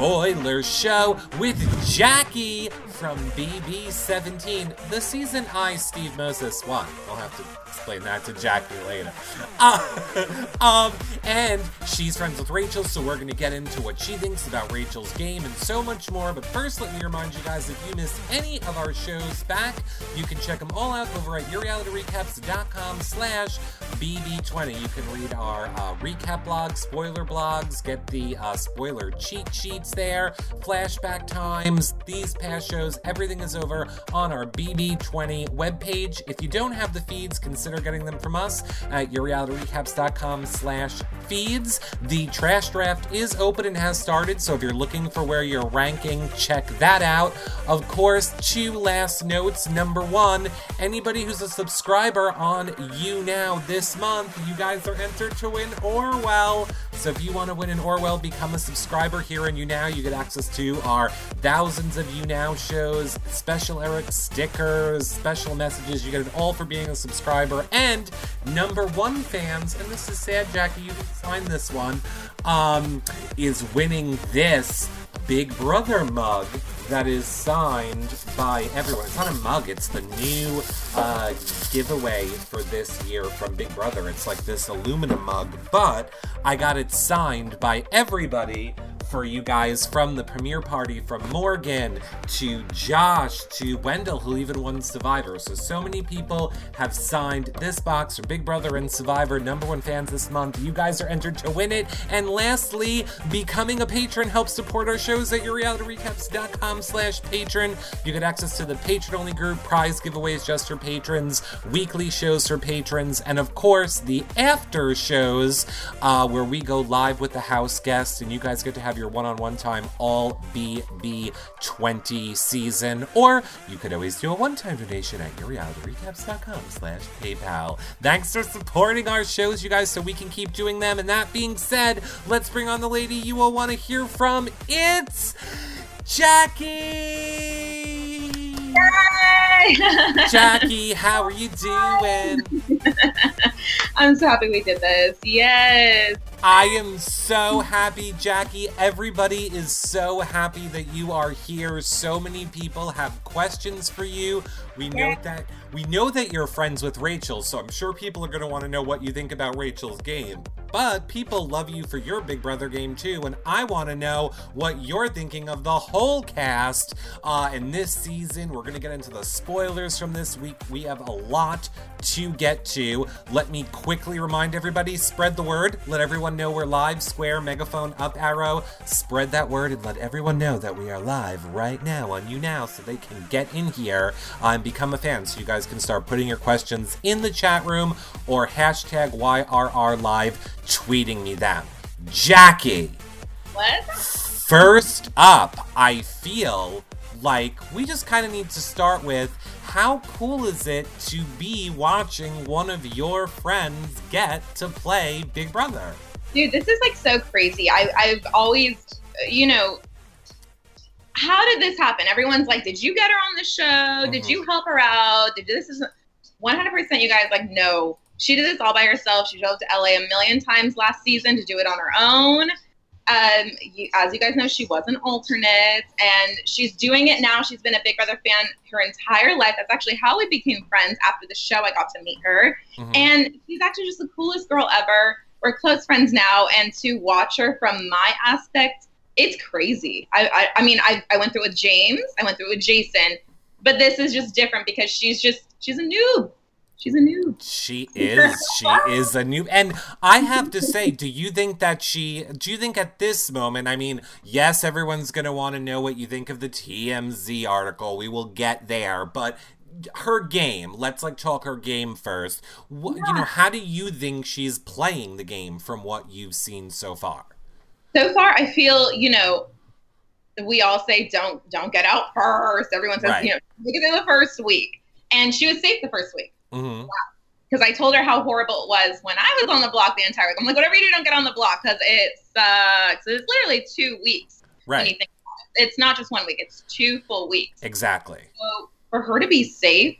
spoiler show with Jackie from BB17, the season I, Steve Moses, won. We'll have to explain that to Jackie later. Uh, um, and she's friends with Rachel, so we're going to get into what she thinks about Rachel's game and so much more. But first, let me remind you guys if you missed any of our shows back, you can check them all out over at yourrealityrecaps.com slash BB20. You can read our uh, recap blogs, spoiler blogs, get the uh, spoiler cheat sheets there, flashback times, these past shows, everything is over on our BB20 webpage. If you don't have the feeds, consider getting them from us at yourrealityrecaps.com slash feeds. The trash draft is open and has started, so if you're looking for where you're ranking, check that out. Of course, two last notes. Number one, anybody who's a subscriber on YouNow this month, you guys are entered to win Orwell. So if you want to win an Orwell, become a subscriber here in YouNow. You get access to our thousands of YouNow shows, special Eric stickers, special messages. You get it all for being a subscriber. And number one fans, and this is sad, Jackie, you didn't sign this one, um, is winning this Big Brother mug that is signed by everyone. It's not a mug, it's the new uh, giveaway for this year from Big Brother. It's like this aluminum mug, but I got it signed by everybody for you guys from the premiere party from Morgan to Josh to Wendell, who even won Survivor. So, so many people have signed this box for Big Brother and Survivor number one fans this month. You guys are entered to win it. And lastly, becoming a patron helps support our shows at yourrealityrecaps.com slash patron. You get access to the patron only group, prize giveaways just for patrons, weekly shows for patrons, and of course, the after shows uh, where we go live with the house guests and you guys get to have one-on-one time all BB20 season. Or you could always do a one-time donation at yourrealityrecaps.com slash PayPal. Thanks for supporting our shows, you guys, so we can keep doing them. And that being said, let's bring on the lady you will want to hear from. It's Jackie! Jackie, how are you doing? I'm so happy we did this. Yes. I am so happy, Jackie. Everybody is so happy that you are here. So many people have questions for you. We know that we know that you're friends with Rachel, so I'm sure people are going to want to know what you think about Rachel's game. But people love you for your Big Brother game too, and I want to know what you're thinking of the whole cast. Uh, in this season, we're going to get into the spoilers from this week. We have a lot to get to. Let me quickly remind everybody: spread the word. Let everyone know we're live. Square, megaphone, up arrow. Spread that word and let everyone know that we are live right now on You Now so they can get in here and become a fan. So you guys can start putting your questions in the chat room or hashtag YRR Live tweeting me them. Jackie. What? First up, I feel like we just kind of need to start with how cool is it to be watching one of your friends get to play Big Brother? Dude, this is like so crazy. I, I've always, you know, how did this happen? Everyone's like, did you get her on the show? Mm-hmm. Did you help her out? Did this is 100% you guys like no. She did this all by herself. She drove to LA a million times last season to do it on her own. Um, you, as you guys know, she was an alternate, and she's doing it now. She's been a Big Brother fan her entire life. That's actually how we became friends. After the show, I got to meet her, mm-hmm. and she's actually just the coolest girl ever. We're close friends now, and to watch her from my aspect, it's crazy. I, I, I mean, I, I went through with James, I went through with Jason, but this is just different because she's just she's a noob. She's a noob. She is. She is a noob. And I have to say, do you think that she, do you think at this moment, I mean, yes, everyone's going to want to know what you think of the TMZ article. We will get there. But her game, let's like talk her game first. What, yeah. You know, how do you think she's playing the game from what you've seen so far? So far, I feel, you know, we all say don't don't get out first. Everyone says, right. you know, make it in the first week. And she was safe the first week. Mm-hmm. Because I told her how horrible it was when I was on the block the entire week. I'm like, whatever you do, don't get on the block because it sucks. It's literally two weeks. Right. It. It's not just one week; it's two full weeks. Exactly. So for her to be safe,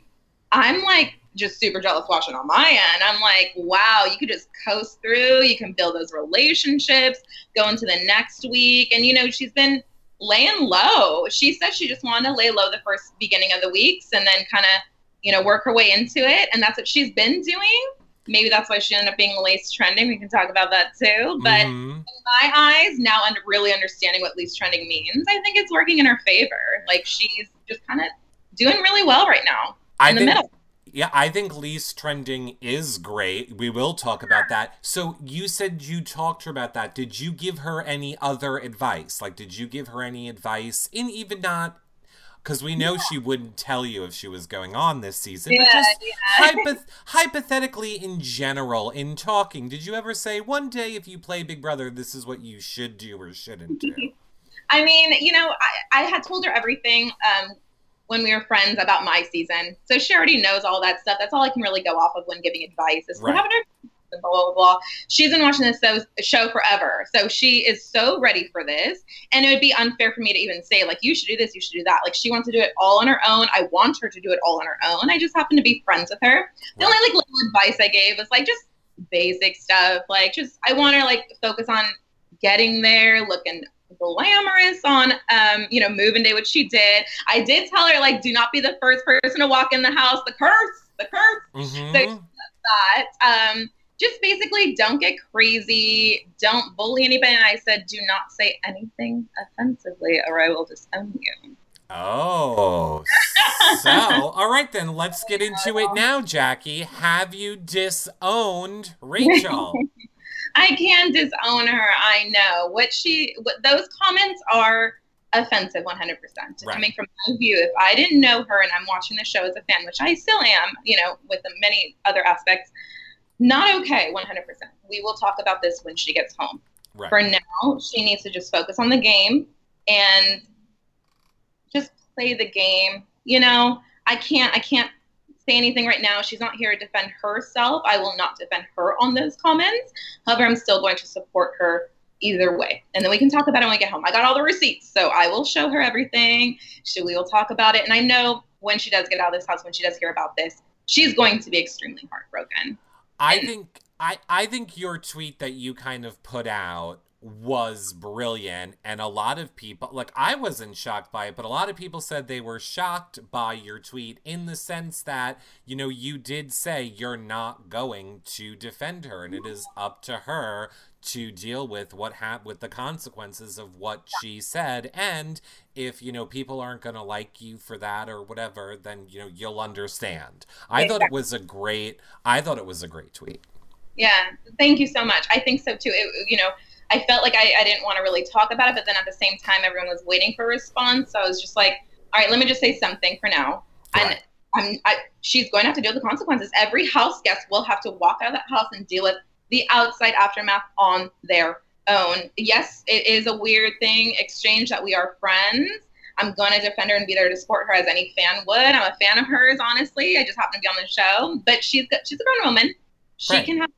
I'm like just super jealous watching on my end. I'm like, wow, you could just coast through. You can build those relationships, go into the next week. And, you know, she's been laying low. She said she just wanted to lay low the first beginning of the weeks and then kind of, you know, work her way into it. And that's what she's been doing. Maybe that's why she ended up being least trending. We can talk about that too. But mm-hmm. in my eyes, now under really understanding what least trending means, I think it's working in her favor. Like she's just kind of doing really well right now in I the think, middle. Yeah, I think least trending is great. We will talk about that. So you said you talked to her about that. Did you give her any other advice? Like, did you give her any advice in even not because we know yeah. she wouldn't tell you if she was going on this season. Yeah, but just yeah. hypoth- hypothetically, in general, in talking, did you ever say one day if you play Big Brother, this is what you should do or shouldn't do? I mean, you know, I, I had told her everything um, when we were friends about my season. So she already knows all that stuff. That's all I can really go off of when giving advice is right. having her blah, blah, blah. She's been watching this show, show forever. So she is so ready for this. And it would be unfair for me to even say, like, you should do this, you should do that. Like, she wants to do it all on her own. I want her to do it all on her own. I just happen to be friends with her. The only, like, little advice I gave was, like, just basic stuff. Like, just, I want her, like, focus on getting there, looking glamorous on um, you know, moving day, which she did. I did tell her like do not be the first person to walk in the house. The curse, the curse. Mm-hmm. So that. Um, just basically don't get crazy, don't bully anybody. And I said, do not say anything offensively or I will disown you. Oh, so all right then, let's get into it now, Jackie. Have you disowned Rachel? I can disown her. I know what she. What those comments are offensive 100% right. coming from my view if i didn't know her and i'm watching the show as a fan which i still am you know with many other aspects not okay 100% we will talk about this when she gets home right. for now she needs to just focus on the game and just play the game you know i can't i can't say anything right now. She's not here to defend herself. I will not defend her on those comments. However, I'm still going to support her either way. And then we can talk about it when we get home. I got all the receipts, so I will show her everything. She, we will talk about it. And I know when she does get out of this house, when she does hear about this, she's going to be extremely heartbroken. I think I, I think your tweet that you kind of put out was brilliant and a lot of people like I wasn't shocked by it but a lot of people said they were shocked by your tweet in the sense that you know you did say you're not going to defend her and it is up to her to deal with what hap- with the consequences of what she said and if you know people aren't going to like you for that or whatever then you know you'll understand. I thought it was a great I thought it was a great tweet. Yeah, thank you so much. I think so too. It, you know, I felt like I, I didn't want to really talk about it, but then at the same time, everyone was waiting for a response. So I was just like, all right, let me just say something for now. Right. And I'm, I, she's going to have to deal with the consequences. Every house guest will have to walk out of that house and deal with the outside aftermath on their own. Yes, it is a weird thing, exchange that we are friends. I'm going to defend her and be there to support her as any fan would. I'm a fan of hers, honestly. I just happen to be on the show, but she's she's a grown woman. She right. can have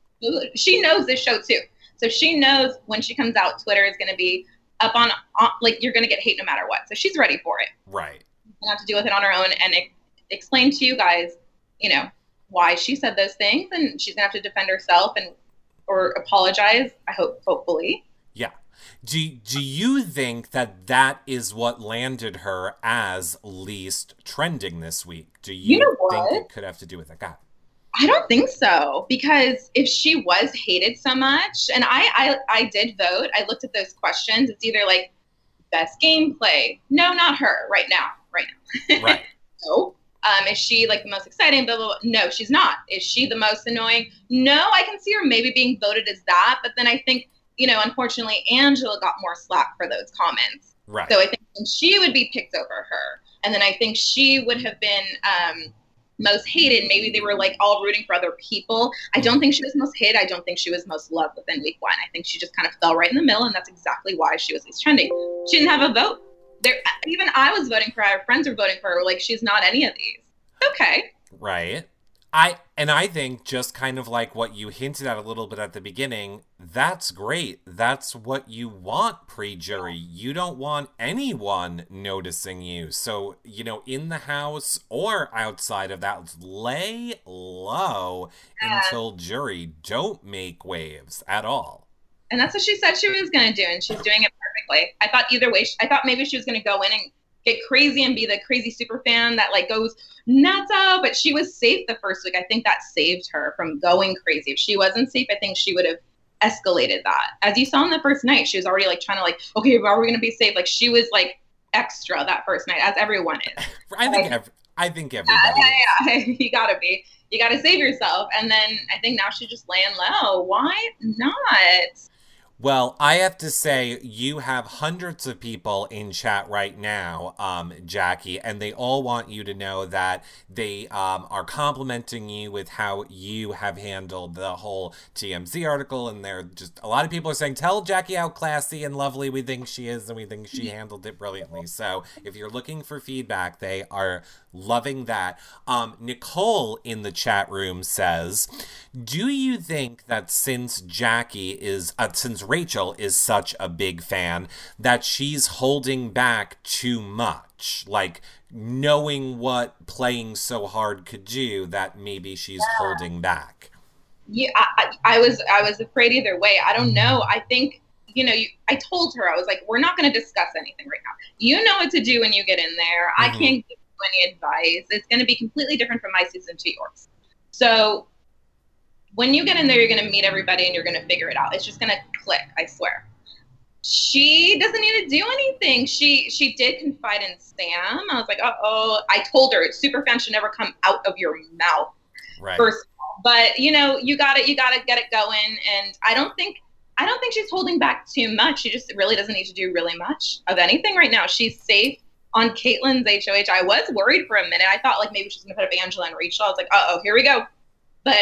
she knows this show too. So she knows when she comes out, Twitter is going to be up on, on, like you're going to get hate no matter what. So she's ready for it. Right. Gonna have to deal with it on her own and explain to you guys, you know, why she said those things, and she's gonna have to defend herself and or apologize. I hope, hopefully. Yeah. Do Do you think that that is what landed her as least trending this week? Do you, you know think it could have to do with it? God. I don't think so because if she was hated so much, and I, I I did vote. I looked at those questions. It's either like best gameplay. No, not her. Right now. Right now. Right. no. Um, is she like the most exciting? Blah, blah, blah. No, she's not. Is she the most annoying? No, I can see her maybe being voted as that. But then I think, you know, unfortunately, Angela got more slack for those comments. Right. So I think she would be picked over her. And then I think she would have been um, most hated. Maybe they were like all rooting for other people. I don't think she was most hated. I don't think she was most loved within week one. I think she just kind of fell right in the middle, and that's exactly why she was least trending. She didn't have a vote. There, even I was voting for her. Friends were voting for her. Like she's not any of these. Okay. Right. I and I think just kind of like what you hinted at a little bit at the beginning, that's great. That's what you want pre-jury. You don't want anyone noticing you. So, you know, in the house or outside of that, lay low Yeah. until jury. Don't make waves at all. And that's what she said she was going to do, and she's doing it perfectly. I thought either way, I thought maybe she was going to go in and get crazy and be the crazy super fan that like goes nuts out, but she was safe the first week. I think that saved her from going crazy. If she wasn't safe, I think she would have escalated that. As you saw on the first night, she was already like trying to like, okay, how are we going to be safe? Like she was like extra that first night, as everyone is. I think Right. ev- I think Yeah, everybody. yeah, yeah. you gotta be. You gotta save yourself. And then I think now she's just laying low. Why not? Well, I have to say, you have hundreds of people in chat right now, um, Jackie, and they all want you to know that they um, are complimenting you with how you have handled the whole TMZ article. And they're just, a lot of people are saying, tell Jackie how classy and lovely we think she is, and we think she handled it brilliantly. So if you're looking for feedback, they are loving that. Um, Nicole in the chat room says, do you think that since Jackie is, uh, since Rachel is such a big fan, that she's holding back too much? Like, knowing what playing so hard could do, that maybe she's holding back. Yeah, I, I, I was I was afraid either way. I don't know. I think you know. You, I told her I was like, we're not going to discuss anything right now. You know what to do when you get in there. I Mhm. can't give you any advice. It's going to be completely different from my season to yours. So when you get in there, you're going to meet everybody and you're going to figure it out. It's just going to click. I swear. She doesn't need to do anything. She she did confide in Sam. I was like, uh oh. I told her super fan should never come out of your mouth Right. first of all. But you know, you gotta you gotta get it going. And I don't think I don't think she's holding back too much. She just really doesn't need to do really much of anything right now. She's safe on Kaitlyn's HOH. I was worried for a minute. I thought like maybe she's gonna put up Angela and Rachel. I was like, uh oh, here we go. But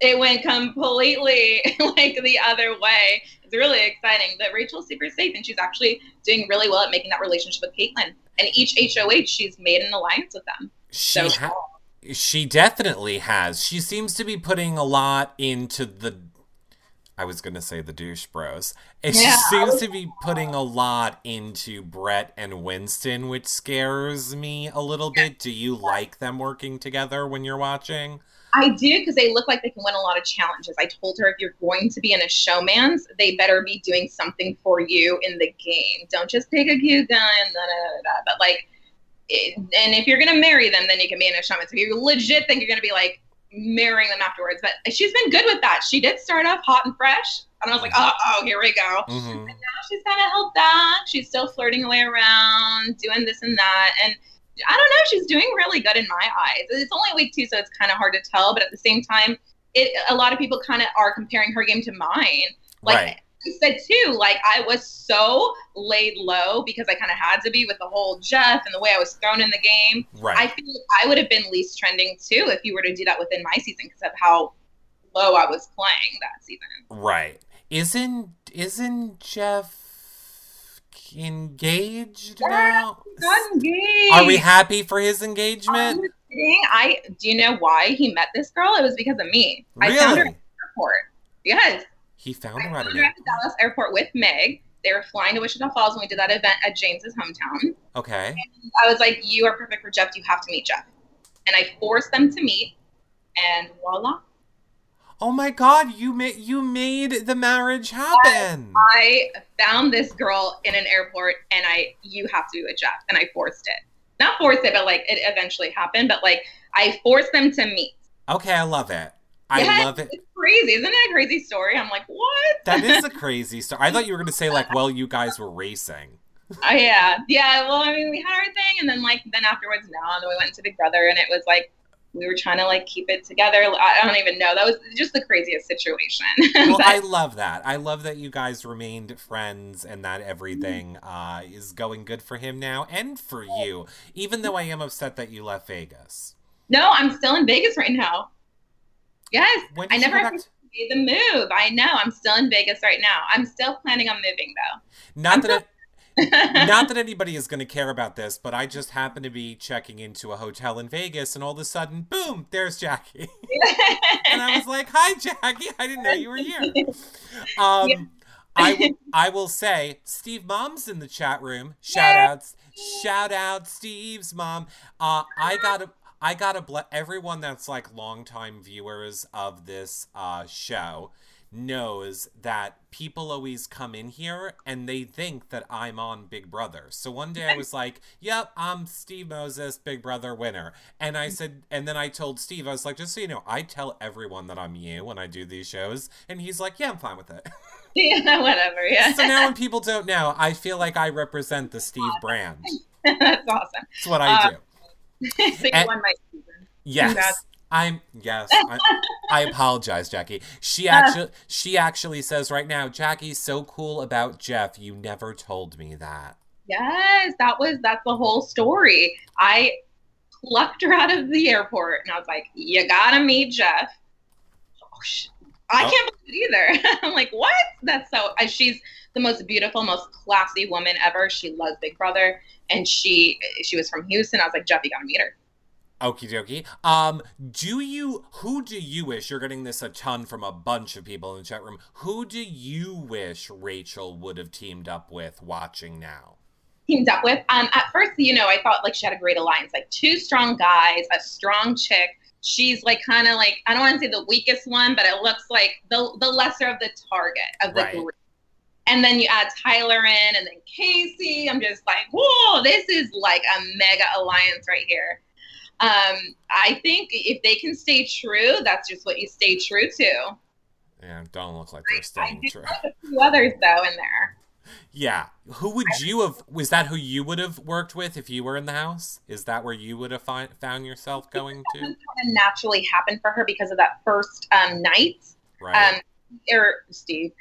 it went completely like the other way. It's really exciting that Rachel's super safe and she's actually doing really well at making that relationship with Kaitlyn. And each HOH, she's made an alliance with them. She So ha- she definitely has. She seems to be putting a lot into the I was going to say the douche bros. and Yeah. seems to be putting a lot into Brett and Winston, which scares me a little bit. Do you like them working together when you're watching? I do because they look like they can win a lot of challenges. I told her if you're going to be in a showmance, they better be doing something for you in the game. Don't just pick a cute gun, da, da, da, da. but like, it, and if you're gonna marry them, then you can be in a showmance. If you legit think you're gonna be like marrying them afterwards, but she's been good with that. She did start off hot and fresh, and I was like, oh, oh here we go. hmm now she's kind of held back. She's still flirting away around, doing this and that. And I don't know, she's doing really good in my eyes. It's only week two, so it's kind of hard to tell. But at the same time, it a lot of people kind of are comparing her game to mine. Like right. I said too, like I was so laid low because I kind of had to be with the whole Jeff and the way I was thrown in the game. Right. I feel like I would have been least trending too if you were to do that within my season because of how low I was playing that season. Right. Isn't isn't Jeff engaged now? Engaged. Are we happy for his engagement? I do you know why he met this girl? It was because of me. I found her at Really? the airport. Yes. He found her at found an her at the Dallas airport with Meg. They were flying to Wichita Falls when we did that event at James's hometown. Okay. I was like, You are perfect for Jeff. You have to meet Jeff. And I forced them to meet, and voila. Oh my god, you made you made the marriage happen. I found this girl in an airport, and I, you have to be with Jeff, and I forced it. Not forced it, but like it eventually happened. But like I forced them to meet. Okay, I love it. I Yes, love it. It's crazy, isn't it a crazy story? I'm like, what? That is a crazy story. I thought you were going to say like, well, you guys were racing. Oh yeah, yeah. Well, I mean, we had our thing, and then like then afterwards, no, and then we went to Big Brother, and it was like we were trying to like keep it together. I don't even know. That was just the craziest situation. Well, But- I love that. I love that you guys remained friends and that everything uh, is going good for him now and for you. Even though I am upset that you left Vegas. no, I'm still in Vegas right now. Yes, I never made the move. I know. I'm still in Vegas right now. I'm still planning on moving though. Not I'm that I, Not that anybody is going to care about this, but I just happened to be checking into a hotel in Vegas, and all of a sudden, boom, there's Jackie. and I was like, "Hi, Jackie! I didn't know you were here." Um, yeah. I I will say, Steve Mom's in the chat room. Shout outs, shout out, Steve's mom. Uh, I gotta. I gotta bless everyone that's like longtime viewers of this uh, show knows that people always come in here and they think that I'm on Big Brother. So one day I was like, "Yep, I'm Steve Moses, Big Brother winner." And I said, and then I told Steve, I was like, "Just so you know, I tell everyone that I'm you when I do these shows." And he's like, "Yeah, I'm fine with it." Yeah, whatever. Yeah. So now when people don't know, I feel like I represent the Steve brand. That's awesome. That's what I uh, do. so you and, won my season. Yes. Congrats. I'm yes. I, I, apologize, Jackie. She actually she actually says right now, Jackie's so cool about Jeff. You never told me that. Yes, that was that's the whole story. I plucked her out of the airport and I was like, "You gotta meet Jeff." Oh, I oh. can't believe it either. I'm like, "What?" That's so. Uh, she's the most beautiful, most classy woman ever. She loves Big Brother, and she she was from Houston. I was like, "Jeff, you gotta meet her." Okie dokie. Um, do you who do you wish you're getting this a ton from a bunch of people in the chat room? Who do you wish Rachel would have teamed up with watching now? Teamed up with? Um, at first, you know, I thought like she had a great alliance, like two strong guys, a strong chick. She's like kind of like I don't want to say the weakest one, but it looks like the the lesser of the target of the right. group. And then you add Tyler in, and then Kaycee. I'm just like, whoa, this is like a mega alliance right here. Um, I think if they can stay true, that's just what you stay true to. Yeah, don't look like they're staying I true. a few others though in there. Yeah, who would you have? Was that who you would have worked with if you were in the house? Is that where you would have find, found yourself going to? Kind of naturally happened for her because of that first um, night. Right. Um, or Steve,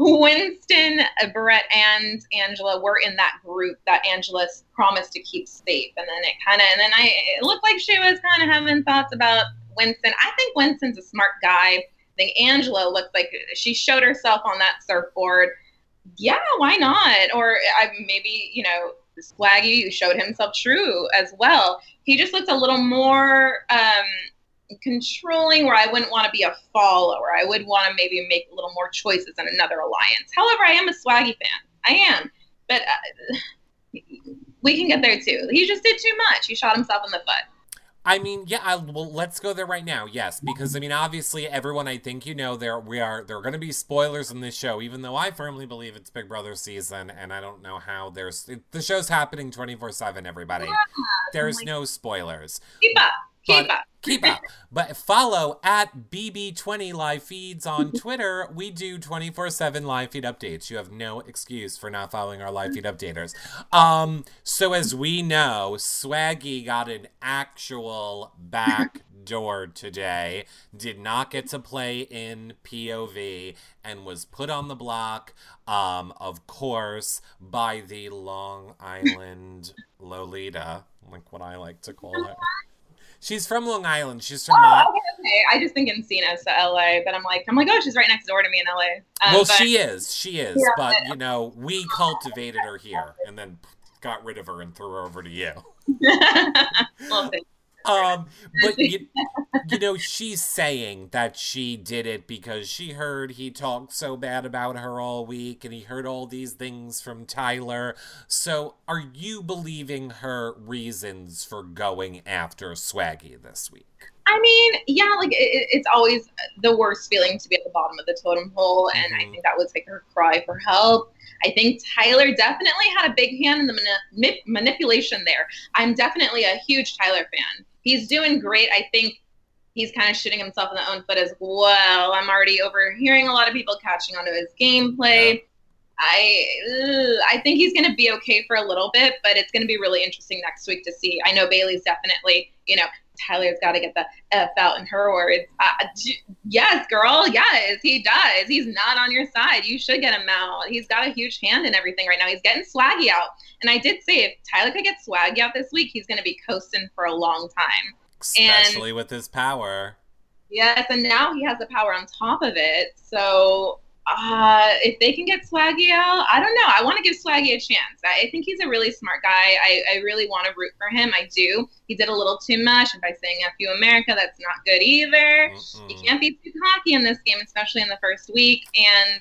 Winston, Brett, and Angela were in that group that Angela promised to keep safe, and then it kind of, and then I, it looked like she was kind of having thoughts about Winston. I think Winston's a smart guy. I think Angela looks like she showed herself on that surfboard. Yeah, why not? Or I, maybe you know, Swaggy showed himself true as well. He just looks a little more. Um, controlling where I wouldn't want to be a follower. I would want to maybe make a little more choices in another alliance. However, I am a Swaggy fan. I am. But uh, we can get there too. He just did too much. He shot himself in the foot. I mean, yeah. I, well, let's go there right now. Yes, because I mean, obviously, everyone I think you know there we are. There are going to be spoilers in this show, even though I firmly believe it's Big Brother season, and I don't know how there's it, the show's happening twenty four seven. Everybody, yeah. there's no spoilers. Keep up. Keep up. Keep up. But follow at BB20 live feeds on Twitter. We do 24 7 live feed updates. You have no excuse for not following our live feed updaters. Um, so, as we know, Swaggy got an actual back door today, did not get to play in POV, and was put on the block, um, of course, by the Long Island Lolita, like what I like to call her. She's from Long Island. She's from. Oh, okay, okay. I just think Encino, so LA. But I'm like, I'm like, oh, she's right next door to me in LA. Um, well, but, she is. She is. Yeah, but you know, we cultivated her here, and then got rid of her and threw her over to you. well, um, but you, you know, she's saying that she did it because she heard he talked so bad about her all week and he heard all these things from Tyler. So, are you believing her reasons for going after Swaggy this week? I mean, yeah, like it, it's always the worst feeling to be at the bottom of the totem pole, and mm-hmm. I think that was like her cry for help. I think Tyler definitely had a big hand in the mani- manipulation there. I'm definitely a huge Tyler fan he's doing great. I think he's kind of shooting himself in the own foot as well. I'm already overhearing a lot of people catching onto his gameplay. I ugh, I think he's going to be okay for a little bit, but it's going to be really interesting next week to see. I know Bayleigh's definitely, you know, Tyler's got to get the F out in her words. Uh, yes, girl, yes, he does. He's not on your side. You should get him out. He's got a huge hand in everything right now. He's getting swaggy out. And I did say if Tyler could get swaggy out this week, he's going to be coasting for a long time. Especially and, with his power. Yes, and now he has the power on top of it. So uh, if they can get Swaggy out, I don't know. I want to give Swaggy a chance. I think he's a really smart guy. I, I really want to root for him. I do. He did a little too much, and by saying "F you, America," that's not good either. Mm-mm. You can't be too cocky in this game, especially in the first week. And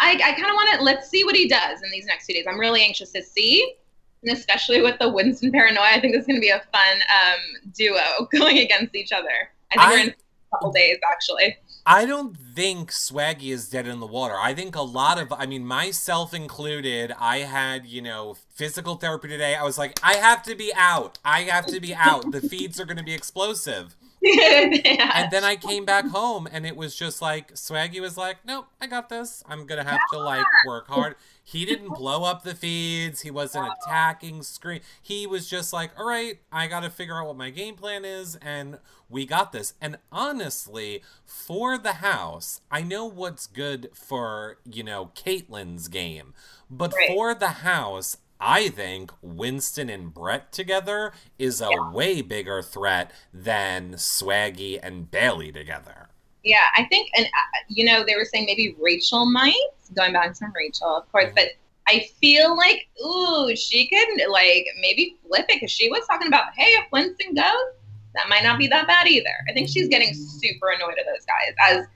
I, I kind of want to let's see what he does in these next two days. I'm really anxious to see. And especially with the Winston paranoia, I think it's going to be a fun um, duo going against each other. I think I, we're in a couple days, actually. I don't think Swaggy is dead in the water. I think a lot of, I mean, myself included, I had, you know, physical therapy today. I was like, I have to be out. I have to be out. The feeds are going to be explosive. yeah. And then I came back home and it was just like, Swaggy was like, nope, I got this. I'm going to have to like work hard. He didn't blow up the feeds. He wasn't attacking screen. He was just like, all right, I got to figure out what my game plan is, and we got this. And honestly, for the house, I know what's good for, you know, Kaitlyn's game. But right. for the house, I think Winston and Brett together is a yeah. way bigger threat than Swaggy and Bayleigh together. Yeah, I think, and uh, you know, they were saying maybe Rachel might, going back to Rachel, of course, mm-hmm. but I feel like, ooh, she could like maybe flip it because she was talking about, hey, if Winston goes, that might not be that bad either. I think she's getting super annoyed at those guys, as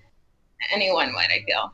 anyone would, I feel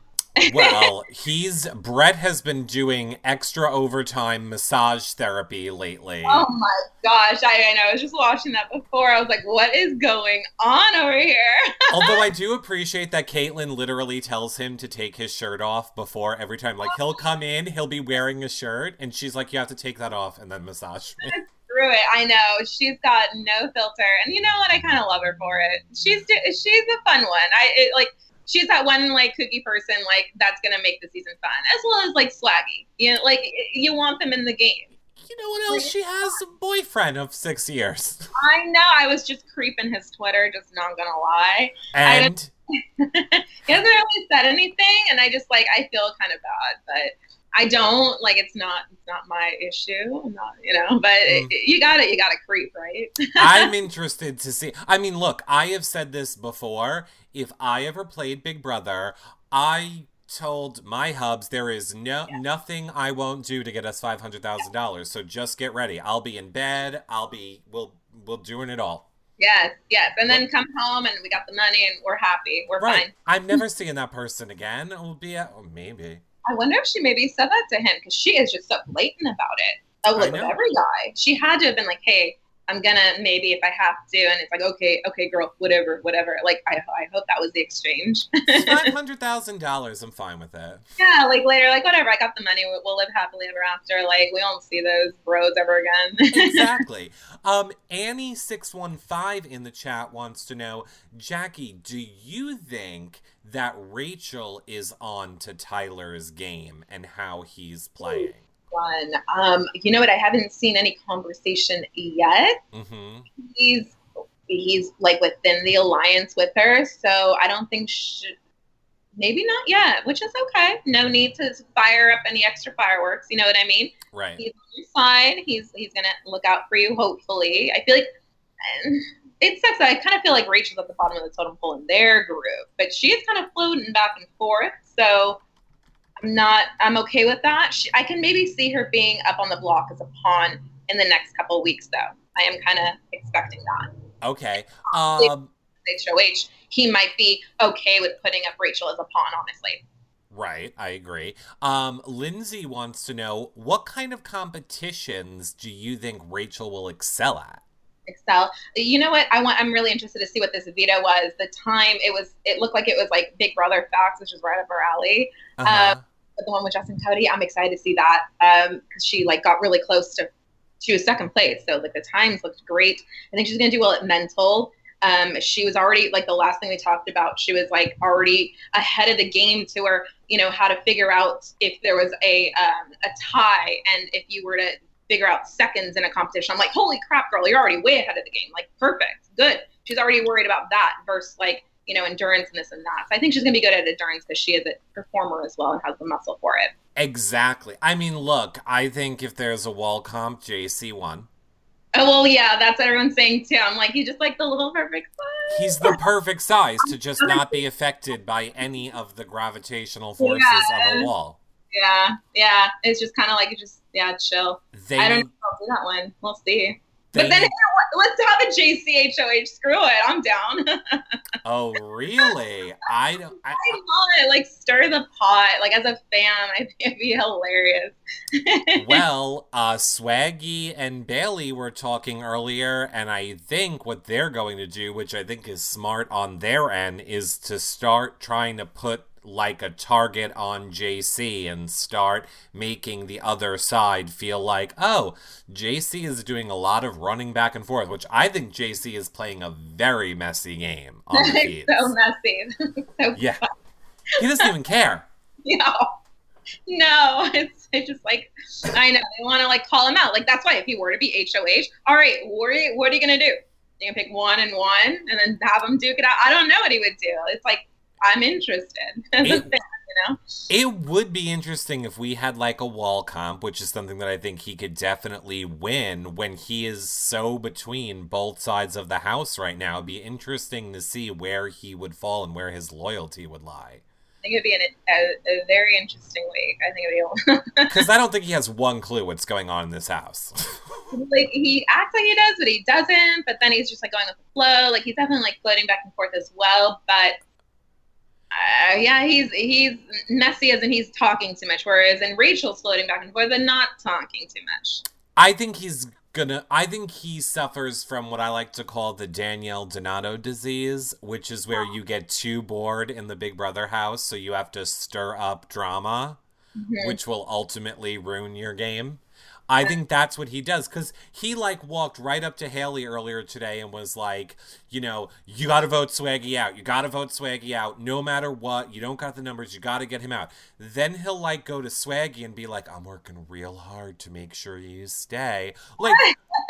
well, he's Brett has been doing extra overtime massage therapy lately. Oh my gosh, I, I know. I was just watching that before. I was like, what is going on over here? Although I do appreciate that Kaitlyn literally tells him to take his shirt off before every time. Like he'll come in, he'll be wearing a shirt, and she's like, You have to take that off and then massage me. Through it, I know she's got no filter, and you know what? I kind of love her for it. She's she's a fun one. I it, like she's that one like cookie person like that's gonna make the season fun, as well as like Swaggy. You know, like you want them in the game. You know what else? She has a boyfriend of six years. I know. I was just creeping his Twitter, just not gonna lie. And he hasn't really said anything, and I just like I feel kind of bad, but I don't like it's not it's not my issue. I'm not you know, but mm. it, you got it. You got to creep, right? I'm interested to see. I mean, look, I have said this before. If I ever played Big Brother, I told my hubs there is no yeah. nothing I won't do to get us five hundred thousand dollars. So just get ready. I'll be in bed. I'll be we'll we'll doing it all. Yes, yes. And then come home and we got the money and we're happy. We're right. fine. I'm never seeing that person again. It will be oh, maybe. I wonder if she maybe said that to him because she is just so blatant about it. Oh, with every guy. She had to have been like, hey, I'm gonna maybe if I have to, and it's like, okay, okay, girl, whatever, whatever. Like, I, I hope that was the exchange. Five hundred thousand dollars, I'm fine with that. Yeah, like later, like whatever, I got the money. We'll, we'll live happily ever after. Like, we won't see those bros ever again. exactly. Um, Annie six one five in the chat wants to know, Jackie, do you think that Rachel is on to Tyler's game and how he's playing? One. Um, you know what? I haven't seen any conversation yet. Mm-hmm. He's he's like within the alliance with her, so I don't think she, maybe not yet, which is okay. No need to fire up any extra fireworks. You know what I mean? Right. He's on your side. He's he's gonna look out for you. Hopefully, I feel like. It sucks. I kind of feel like Rachel's at the bottom of the totem pole in their group, but she is kind of floating back and forth. So I'm not. I'm okay with that. She, I can maybe see her being up on the block as a pawn in the next couple weeks, though. I am kind of expecting that. Okay. Um, HOH, he might be okay with putting up Rachel as a pawn. Honestly. Right, I agree. Um, Lindsay wants to know what kind of competitions do you think Rachel will excel at? Excel. You know what? I want. I'm really interested to see what this veto was. The time it was. It looked like it was like Big Brother facts, which is right up her alley. Uh-huh. Um, the one with Justin Cody. I'm excited to see that because um, she like got really close to she was second place, so like the times looked great. I think she's gonna do well at mental. Um, she was already like the last thing we talked about. She was like already ahead of the game to her, you know, how to figure out if there was a um, a tie and if you were to figure out seconds in a competition. I'm like, holy crap, girl, you're already way ahead of the game. Like, perfect, good. She's already worried about that versus like you know, endurance and this and that. So I think she's going to be good at endurance because she is a performer as well and has the muscle for it. Exactly. I mean, look, I think if there's a wall comp, JC won. Oh well, yeah, that's what everyone's saying too. I'm like, you just like the little perfect size. He's the perfect size to just not be affected by any of the gravitational forces Yeah. of a wall. Yeah, yeah. It's just kind of like just yeah, chill. They, I don't know if I'll do that one. We'll see. But then let's have a JCHOH. Screw it. I'm down. oh really? I don't. I, I it. Like stir the pot. Like as a fan, I think it'd be hilarious. well, uh, Swaggy and Bayleigh were talking earlier, and I think what they're going to do, which I think is smart on their end, is to start trying to put like a target on JC and start making the other side feel like, oh, JC is doing a lot of running back and forth, which I think JC is playing a very messy game on the so messy. so Yeah. He doesn't even care. no, no. It's it's just like I know they want to like call him out. Like that's why if he were to be HOH, all right, what are you, what are you gonna do? You gonna pick one and one, and then have him duke it out? I don't know what he would do. It's like I'm interested. It- you know. It would be interesting if we had like a wall comp, which is something that I think he could definitely win when he is so between both sides of the house right now. It'd be interesting to see where he would fall and where his loyalty would lie. I think it'd be an, a, a very interesting week. I think it'd be Because I don't think he has one clue what's going on in this house. like he acts like he does, but he doesn't. But then he's just like going with the flow. Like he's definitely like floating back and forth as well. But uh, yeah, he's he's messy as in he's talking too much. Whereas in Rachel's floating back and forth and not talking too much. I think he's gonna. I think he suffers from what I like to call the Danielle Donato disease, which is where you get too bored in the Big Brother house, so you have to stir up drama. Mhm. which will ultimately ruin your game. I think that's what he does because he like walked right up to Haleigh earlier today and was like, you know, you got to vote Swaggy out. You got to vote Swaggy out no matter what. You don't got the numbers. You got to get him out. Then he'll like go to Swaggy and be like, I'm working real hard to make sure you stay. Like,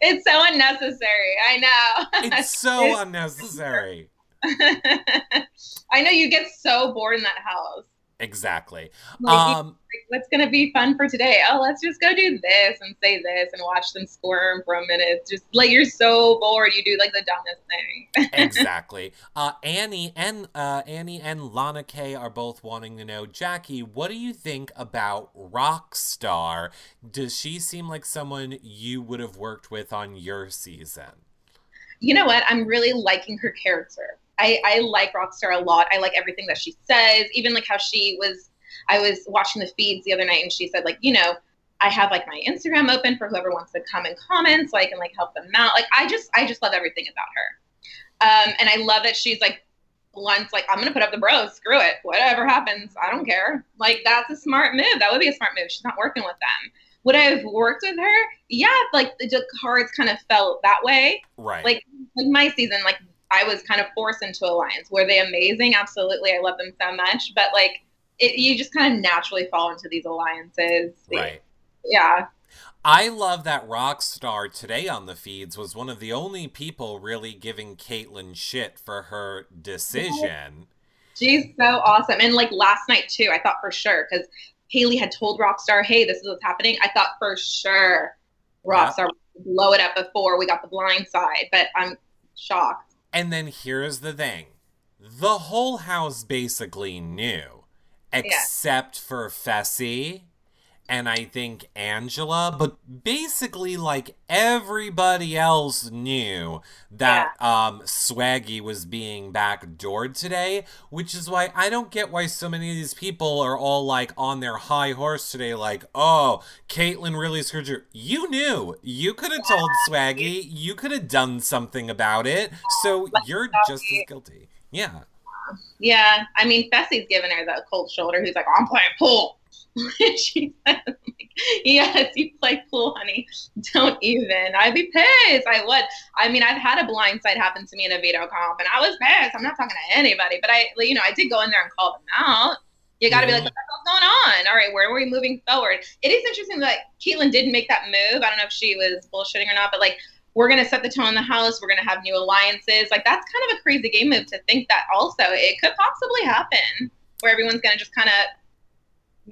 it's so unnecessary. I know. it's so unnecessary. I know you get so bored in that house. Exactly. Like, Um, like, what's gonna be fun for today? Oh, let's just go do this and say this and watch them squirm for a minute. Just like you're so bored, you do like the dumbest thing. exactly. Uh, Annie and uh, Annie and Lana Kay are both wanting to know, Jackie, what do you think about Rockstar? Does she seem like someone you would have worked with on your season? you know what? I'm really liking her character. I, I like Rockstar a lot. I like everything that she says, even like how she was. I was watching the feeds the other night, and she said like, you know, I have like my Instagram open for whoever wants to come and comment, so I can like help them out. Like I just, I just love everything about her. Um, and I love that she's like blunt, like I'm gonna put up the bros. Screw it, whatever happens, I don't care. Like that's a smart move. That would be a smart move. She's not working with them. Would I have worked with her? Yeah, like the, the cards kind of felt that way Right. like like my season like i was kind of forced into alliance. Were they amazing? Absolutely. I love them so much. But like it, you just kind of naturally fall into these alliances. Right. yeah. I love that Rockstar today on the feeds was one of the only people really giving Kaitlyn shit for her decision. she's so awesome. And like last night too i thought for sure because haleigh had told rockstar hey this is what's happening. I thought for sure rockstar would blow it up before we got the blind side but i'm shocked And then here's the thing. The whole house basically knew, except for Fessy and I think Angela, but basically, like everybody else knew that um, Swaggy was being backdoored today, which is why I don't get why so many of these people are all like on their high horse today, like, oh, Kaitlyn really screwed you. You knew. You could have told Swaggy. You could have done something about it. So you're just as guilty. Yeah. Yeah, I mean, Fessy's giving her the cold shoulder. Who's like, I'm playing pool. she like, "Yes, you play pool, honey. Don't even." I'd be pissed. I would. I mean, I've had a blind side happen to me in a veto comp, and I was pissed. I'm not talking to anybody, but I, you know, I did go in there and call them out. You got to be like, what the hell's going on? All right, where are we moving forward? It is interesting that Kaitlyn didn't make that move. I don't know if she was bullshitting or not, but like, we're going to set the tone in the house. We're going to have new alliances. Like, that's kind of a crazy game move to think that also it could possibly happen where everyone's going to just kind of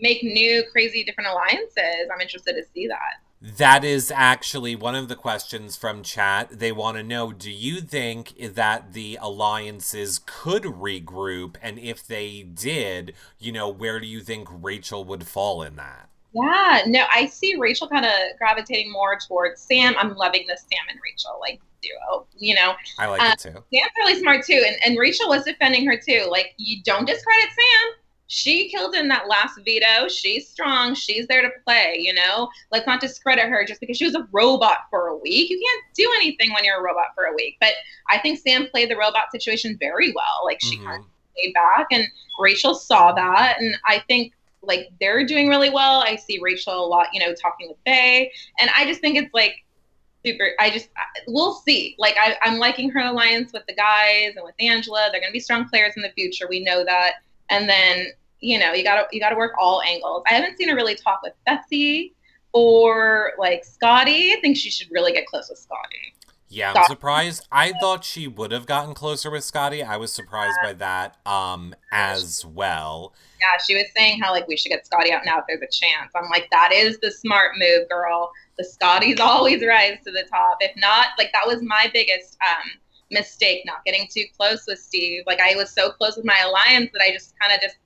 make new, crazy, different alliances. I'm interested to see that. That is actually one of the questions from chat. They want to know do you think that the alliances could regroup? And if they did, you know, where do you think Rachel would fall in that? Yeah, no, I see Rachel kind of gravitating more towards Sam. I'm loving this Sam and Rachel like duo. You know, I like it uh, too. Sam's really smart too, and and Rachel was defending her too. Like, you don't discredit Sam she killed in that last veto. She's strong. She's there to play, you know? Let's not discredit her just because she was a robot for a week. You can't do anything when you're a robot for a week. But I think Sam played the robot situation very well. Like she mm-hmm. kind of stayed back and Rachel saw that. And I think like they're doing really well. I see Rachel a lot, you know, talking with Bay. And I just think it's like super I just we'll see. Like I, I'm liking her alliance with the guys and with Angela. They're gonna be strong players in the future. We know that and then you know you gotta you gotta work all angles i haven't seen her really talk with betsy or like scottie i think she should really get close with scottie yeah, I'm surprised. I thought she would have gotten closer with Scottie. I was surprised by that um as well. Yeah, she was saying how like we should get Scottie out now if there's a chance. I'm like, that is the smart move, girl. The Scotties always rise to the top. If not, like that was my biggest um mistake not getting too close with Steve. Like I was so close with my alliance that I just kind of just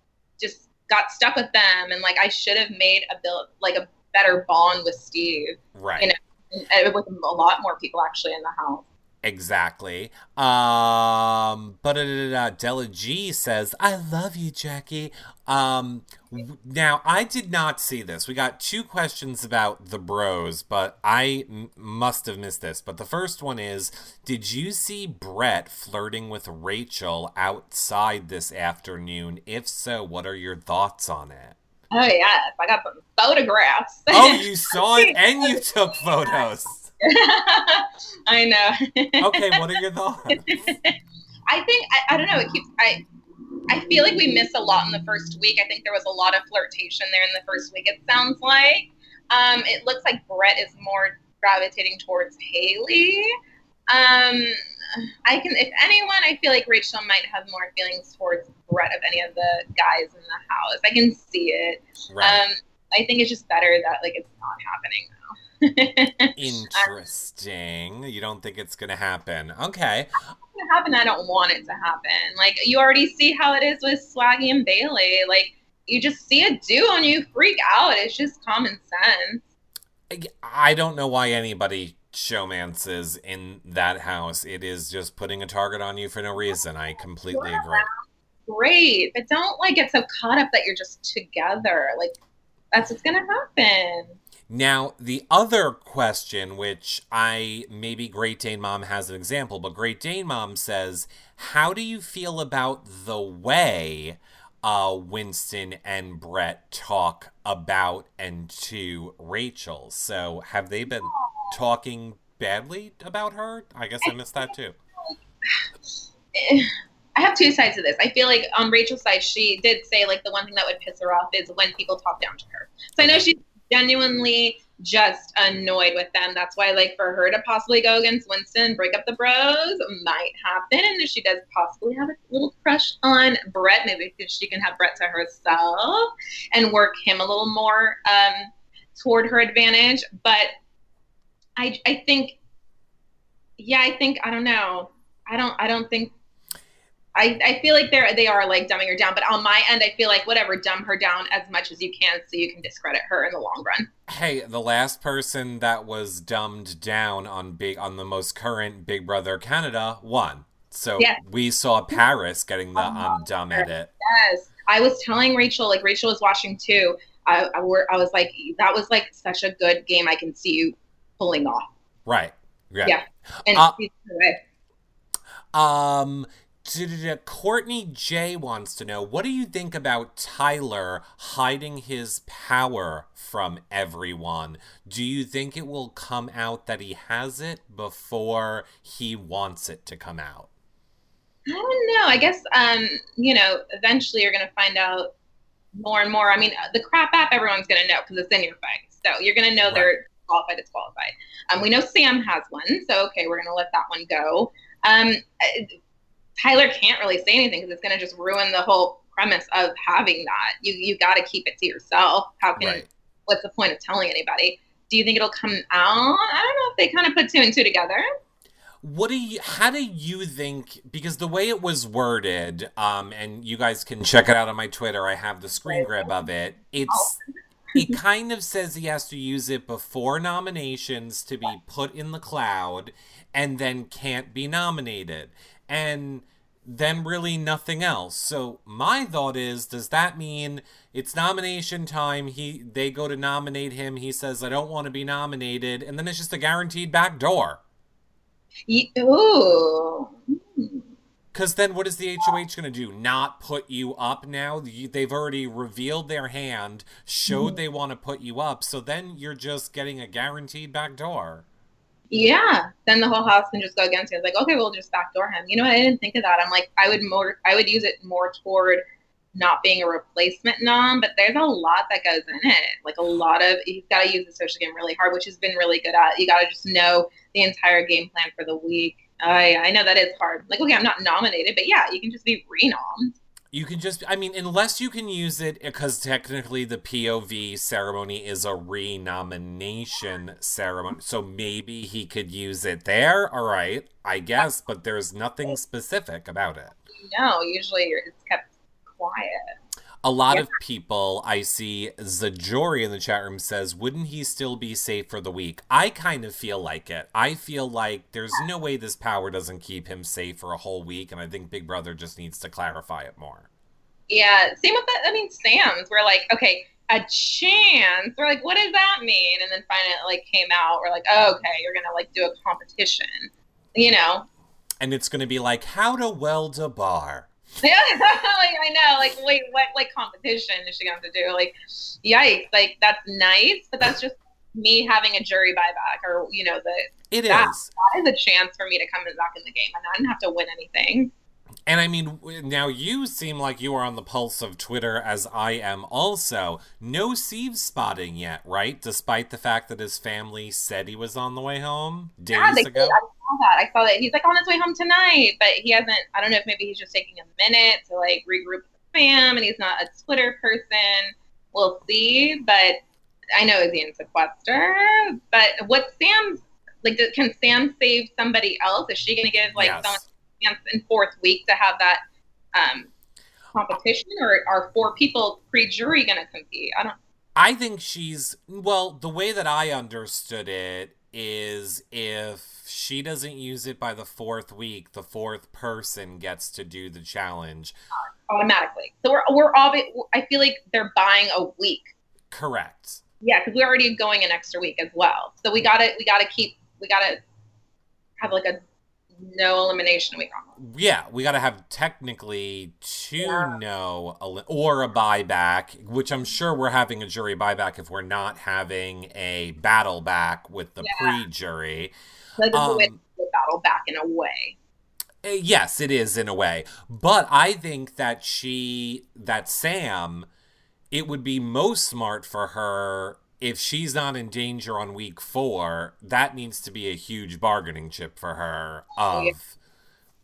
just got stuck with them, and like I should have made a build like a better bond with Steve. Right. You know, with a lot more people actually in the house. Exactly. Um, but uh, Della G says, "I love you, Jackie." Um, now I did not see this. We got two questions about the Bros, but I m- must have missed this. But the first one is, did you see Brett flirting with Rachel outside this afternoon? If so, what are your thoughts on it? Oh yes, I got photographs. oh, you saw it and you took photos. I know. okay, what are your thoughts? I think I, I don't know. It keeps I I feel like we miss a lot in the first week. I think there was a lot of flirtation there in the first week. It sounds like um, it looks like Brett is more gravitating towards Haleigh. Um, I can, if anyone, I feel like Rachel might have more feelings towards Brett of any of the guys in the house. I can see it. Right. Um, I think it's just better that like it's not happening Interesting. you don't think it's gonna happen? Okay. Gonna happen. I don't want it to happen. Like you already see how it is with Swaggy and Bayleigh. Like you just see a duo and you freak out. It's just common sense. I don't know why anybody showmances in that house. It is just putting a target on you for no reason. I completely agree. Great, but don't like get so caught up that you're just together. Like that's what's gonna happen. Now, the other question, which I maybe Great Dane Mom has an example, but Great Dane Mom says, How do you feel about the way uh, Winston and Brett talk about and to Rachel? So, have they been talking badly about her? I guess I missed that too. I have two sides to this. I feel like on Rachel's side, she did say like the one thing that would piss her off is when people talk down to her. So I know she's genuinely just annoyed with them. That's why, like, for her to possibly go against Winston, break up the bros, might happen. And if she does possibly have a little crush on Brett, maybe she can have Brett to herself and work him a little more um, toward her advantage. But I, I think, yeah, I think I don't know. I don't, I don't think I, I feel like they're they are like dumbing her down, but on my end, I feel like whatever, dumb her down as much as you can, so you can discredit her in the long run. Hey, the last person that was dumbed down on big on the most current Big Brother Canada won. So yes. we saw Paras getting the um, dumb edit. Yes, I was telling Rachel, like Rachel was watching too. I, I, were, I was like, that was like such a good game. I can see you pulling off. Right. Yeah. Yeah. And uh, um Courtney J wants to know what do you think about Tyler hiding his power from everyone? Do you think it will come out that he has it before he wants it to come out? I don't know. I guess um, you know, eventually you're gonna find out more and more. I mean, the crap app everyone's gonna know because it's in your face, so you're gonna know right. they're qualified, disqualified. Um, we know Sam has one, so okay, we're gonna let that one go. Um, Tyler can't really say anything because it's going to just ruin the whole premise of having that. You you got to keep it to yourself. How can right. what's the point of telling anybody? Do you think it'll come out? I don't know if they kind of put two and two together. What do you? How do you think? Because the way it was worded, um, and you guys can check it out on my Twitter. I have the screen grab of it. It's it kind of says he has to use it before nominations to be put in the cloud, and then can't be nominated, and then really nothing else. So my thought is, does that mean it's nomination time? He they go to nominate him. He says, "I don't want to be nominated," and then it's just a guaranteed back door. Ooh. Because then what is the HOH going to do? Not put you up now? They've already revealed their hand, showed mm-hmm. they want to put you up, so then you're just getting a guaranteed back door. Yeah. Then the whole house can just go against it. It's like, okay, we'll just backdoor him. You know what? I didn't think of that. I'm like, I would more, I would use it more toward not being a replacement nom, but there's a lot that goes in it. Like a lot of, you've got to use the social game really hard, which has been really good at. You got to just know the entire game plan for the week. I I know that is hard. Like, okay, I'm not nominated, but yeah, you can just be renommed. You can just, I mean, unless you can use it, because technically the POV ceremony is a renomination ceremony. So maybe he could use it there. All right, I guess, but there's nothing specific about it. No, usually it's kept quiet. A lot Yeah. of people I see Zajori in the chat room says, wouldn't he still be safe for the week? I kind of feel like it. I feel like there's no way this power doesn't keep him safe for a whole week, and I think Big Brother just needs to clarify it more. Yeah, same with that. I mean, Sam's. We're like, okay, a chance. We're like, what does that mean? And then finally, it like came out. We're like, oh, okay, you're gonna like do a competition. You know? And it's going to be like, how to weld a bar. Yeah, like I know. Like, wait, what? Like competition is she going to do? Like, yikes! Like that's nice, but that's just me having a jury buyback, or you know, the It is. That- that is a chance for me to come back in the game, and I didn't have to win anything. And I mean, now you seem like you are on the pulse of Twitter as I am also. No Steve spotting yet, right? Despite the fact that his family said he was on the way home days Yeah, they ago. I saw that. I saw that he's like on his way home tonight, but he hasn't. I don't know if maybe he's just taking a minute to like regroup with the fam, and he's not a Twitter person. We'll see, but I know is he in sequester? But what Sam's like? Can Sam save somebody else? Is she going to give like Yes. someone a chance in fourth week to have that um, competition, or are four people pre-jury going to compete? I don't. I think she's well, the way that I understood it is if she doesn't use it by the fourth week, the fourth person gets to do the challenge. automatically. So we're we're all. I feel like they're buying a week. Correct. Yeah, because we're already going an extra week as well. So we gotta we gotta keep we gotta have like a no elimination week on. Yeah, we got to have technically two Yeah. no or a buyback, which I'm sure we're having a jury buyback if we're not having a battle back with the Yeah. pre-jury. Like it's a way to Um, the battle back in a way. Uh, Yes, it is in a way. But I think that she, that Sam, it would be most smart for her if she's not in danger on week four. That needs to be a huge bargaining chip for her of. Yeah.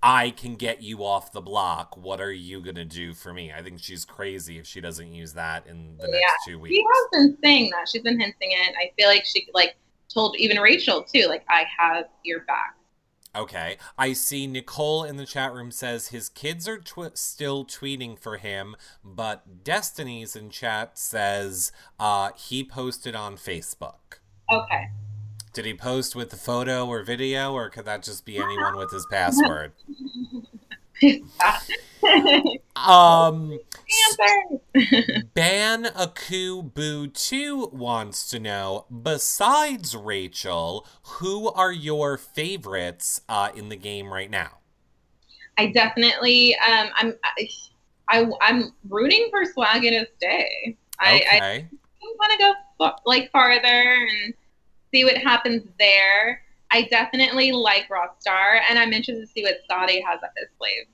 I can get you off the block. What are you going to do for me? I think she's crazy if she doesn't use that in the Yeah. next two weeks. She has been saying that. She's been hinting it. I feel like she like told even Rachel too. Like I have your back. Okay. I see Nicole in the chat room says his kids are tw- still tweeting for him, but Destiny's in chat says uh, he posted on Facebook. Okay. Did he post with the photo or video, or could that just be anyone with his password? Um, Answer. Ban Aku Boo 2 wants to know besides Rachel, who are your favorites uh, in the game right now? I definitely um I'm I, I I'm rooting for Swaggy to stay. I, I Okay. want to go fa- like farther and see what happens there. I definitely like Rockstar, and I'm interested to see what Scottie has up his sleeve.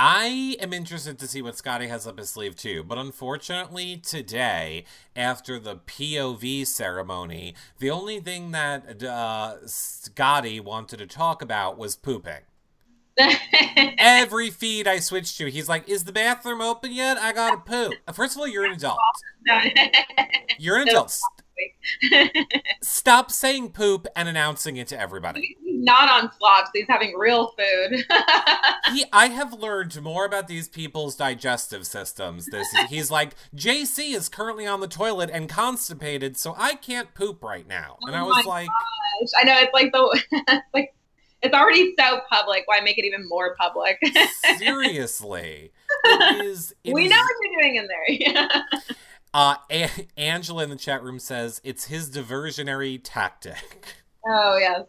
I am interested to see what Scottie has up his sleeve too, but unfortunately today, after the POV ceremony, the only thing that uh, Scottie wanted to talk about was pooping. Every feed I switched to, he's like, "Is the bathroom open yet? I gotta poop." First of all, you're an adult. You're an adult. Stop saying poop and announcing it to everybody. He's not on slops. He's having real food. he, I have learned more about these people's digestive systems. This he's like JC is currently on the toilet and constipated, so I can't poop right now. And Oh I was like, gosh. I know it's like the it's like it's already so public. Why make it even more public? seriously, it is. it we is- know what you're doing in there. Uh, A- Angela in the chat room says it's his diversionary tactic. oh yes.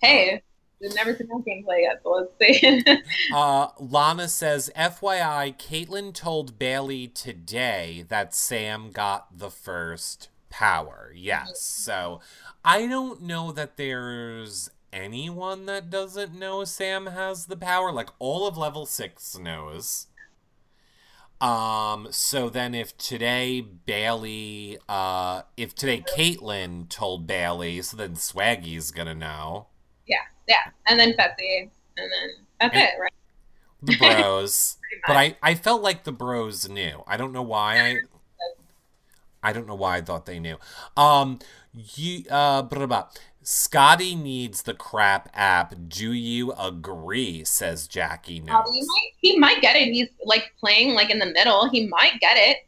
Hey, we've never seen that gameplay yet, so let's see. Uh, Lana says, FYI, Kaitlyn told Bayleigh today that Sam got the first power. Yes. So I don't know that there's anyone that doesn't know Sam has the power. Like all of level six knows. Um, so then if today Bayleigh, uh, if today Kaitlyn told Bayleigh, so then Swaggy's gonna know. yeah, yeah. and then Betsy, and then that's And- it, right? The bros. But. I, I felt like the bros knew. I don't know why I I don't know why I thought they knew. Um you uh blah, blah, blah. Scottie needs the crap app. Do you agree? says Jackie Um, Notes. he might he might get it. He's like playing like in the middle. He might get it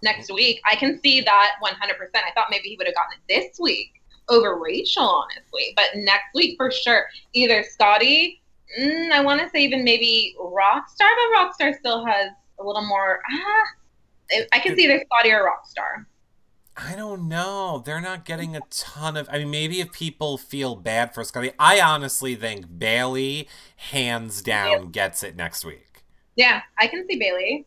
next week. I can see that 100%. I thought maybe he would have gotten it this week over Rachel, honestly. But next week for sure, either Scottie. Mm, I want to say even maybe Rockstar, but Rockstar still has a little more. Ah, I- I can see either Scotty or Rockstar. I don't know. They're not getting a ton of. I mean, maybe if people feel bad for Scottie, I honestly think Bayleigh, hands down, gets it next week. Yeah, I can see Bayleigh.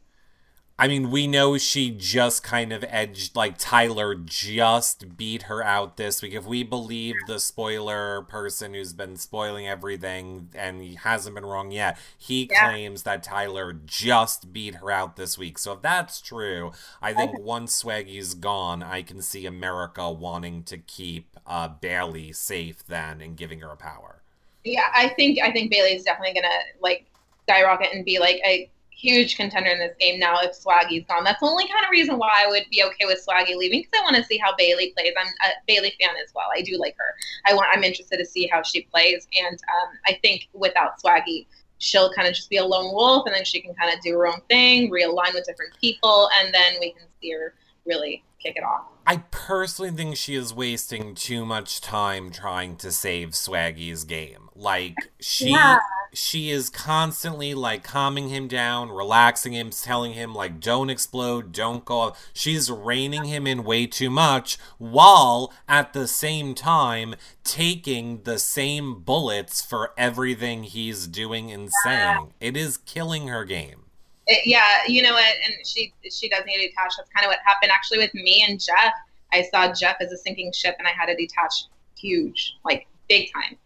I mean, we know she just kind of edged, like, Tyler just beat her out this week. If we believe the spoiler person who's been spoiling everything and he hasn't been wrong yet, he Yeah. claims that Tyler just beat her out this week. So if that's true, I think once Swaggy's gone, I can see America wanting to keep uh, Bayleigh safe then and giving her a power. Yeah, I think I think Bayleigh's definitely gonna like skyrocket and be like a huge contender in this game now if Swaggy's gone. That's the only kind of reason why I would be okay with Swaggy leaving because I want to see how Bayleigh plays. I'm a Bayleigh fan as well. I do like her. I want. I'm interested to see how she plays, and um, I think without Swaggy, she'll kind of just be a lone wolf, and then she can kind of do her own thing, realign with different people, and then we can see her really kick it off. I personally think she is wasting too much time trying to save Swaggy's game. Like she Yeah. she is constantly like calming him down, relaxing him, telling him like don't explode, don't go. off." She's reining him in way too much while at the same time taking the same bullets for everything he's doing and saying. It is killing her game. It, yeah, you know what? And she she does need to detach. That's kind of what happened actually with me and Jeff. I saw Jeff as a sinking ship, and I had to detach huge, like big time.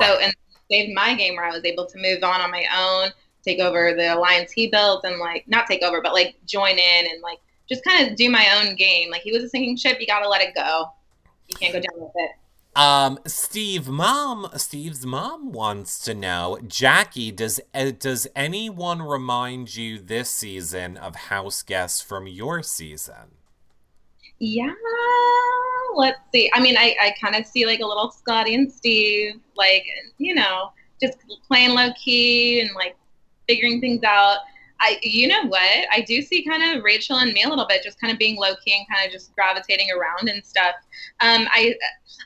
So and saved my game where I was able to move on on my own, take over the alliance he built, and like not take over, but like join in and like just kind of do my own game. Like he was a sinking ship, you gotta let it go. You can't go down with it. Um, Steve, mom, Steve's mom wants to know, Jackie, does uh, does anyone remind you this season of house guests from your season? Yeah, let's see. I mean, I, I kind of see like a little Scottie and Steve, like, you know, just playing low key and like figuring things out. I, you know what? I do see kind of Rachel and me a little bit, just kind of being low key and kind of just gravitating around and stuff. Um, I,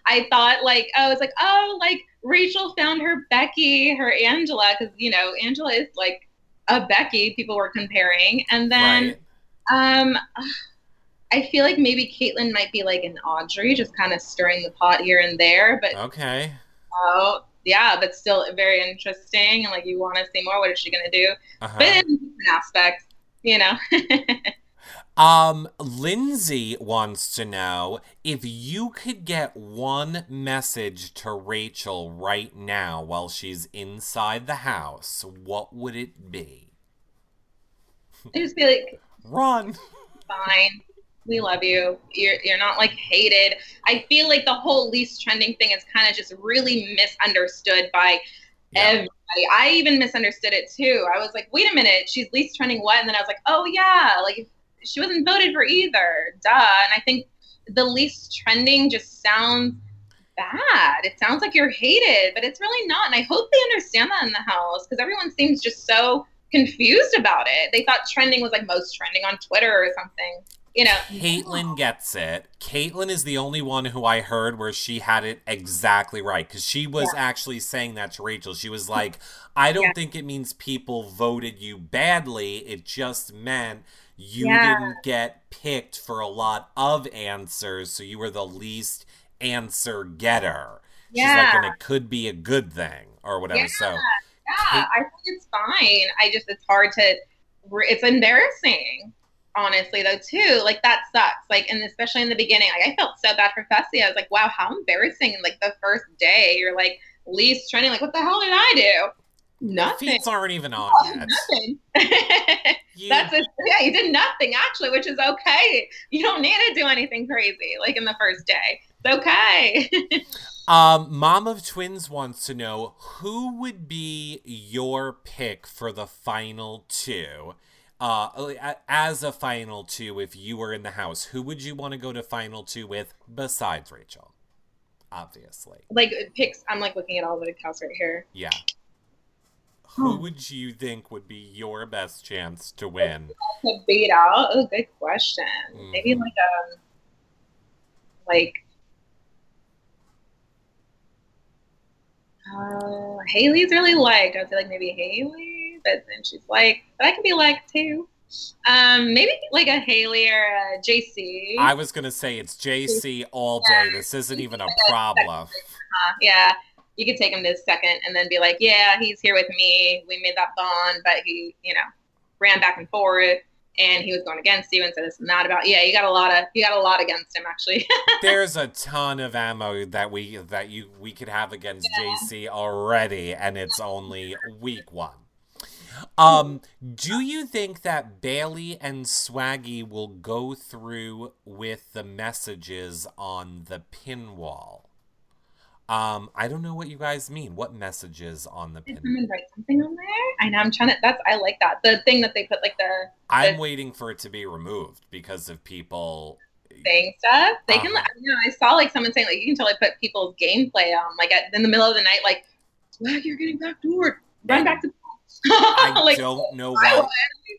I thought like, oh, it's like, oh, like Rachel found her Becky, her Angela, because you know Angela is like a Becky. People were comparing, and then. right. Um, I feel like maybe Kaitlyn might be like an Audrey, just kind of stirring the pot here and there. But Okay. oh, yeah, but still very interesting. And like you want to see more. What is she gonna do? Uh-huh. But aspects, you know. Um, Lindsay wants to know if you could get one message to Rachel right now while she's inside the house, what would it be? I just be like Run. fine. We love you. You're you're not like hated. I feel like the whole least trending thing is kind of just really misunderstood by Everybody. I even misunderstood it too. I was like, wait a minute, she's least trending what? And then I was like, oh yeah, like she wasn't voted for either. Duh. And I think the least trending just sounds bad. It sounds like you're hated, but it's really not. And I hope they understand that in the house because everyone seems just so confused about it. They thought trending was like most trending on Twitter or something. You know, Kaitlyn gets it. Kaitlyn is the only one who I heard where she had it exactly right because she was Yeah. actually saying that to Rachel. She was like, I don't Yeah. think it means people voted you badly. It just meant you Yeah. didn't get picked for a lot of answers, so you were the least answer getter. She's like, Yeah. and it could be a good thing or whatever. Yeah. So yeah, I think it's fine. I just it's hard to. It's embarrassing, honestly, though. Too like that sucks. Like, and especially in the beginning, like I felt so bad for Fessy. I was like, wow, how embarrassing! Like the first day, you're like least trending. Like, what the hell did I do? Nothing. feet aren't even on Oh, yet. nothing. You- That's a, yeah, you did nothing actually, which is okay. You don't need to do anything crazy like in the first day. It's okay. Um, Mom of Twins wants to know who would be your pick for the final two. Uh, as a final two, if you were in the house, who would you want to go to final two with besides Rachel? Obviously, like it picks. I'm like looking at all the accounts right here. yeah. Who Hmm. would you think would be your best chance to win? To beat out. Oh, good question. Maybe Mhm. like um, like. Uh, Haleigh's really liked. I'd say like maybe Haleigh, but then she's like, but I can be like too. Um, maybe like a Haleigh or a JC. I was gonna say it's JC all day. This isn't even a problem. Uh, yeah, you could take him this second and then be like, yeah, he's here with me. We made that bond, but he, you know, ran back and forth and he was going against you and said it's not about. Yeah, you got a lot of you got a lot against him actually. There's a ton of ammo that we that you we could have against JC already, and it's only week one. Um, do you think that Bayleigh and Swaggy will go through with the messages on the pin wall? Um, I don't know what you guys mean. What messages on the Did pin? someone write something on there? I know. I'm trying to. That's I like that. The thing that they put like the I'm waiting for it to be removed because of people. saying stuff. They can. Uh-huh. You know, I saw like someone saying like you can totally put people's gameplay on like at, in the middle of the night like, swag, you're getting backdoored. Run back to. I like don't know I why.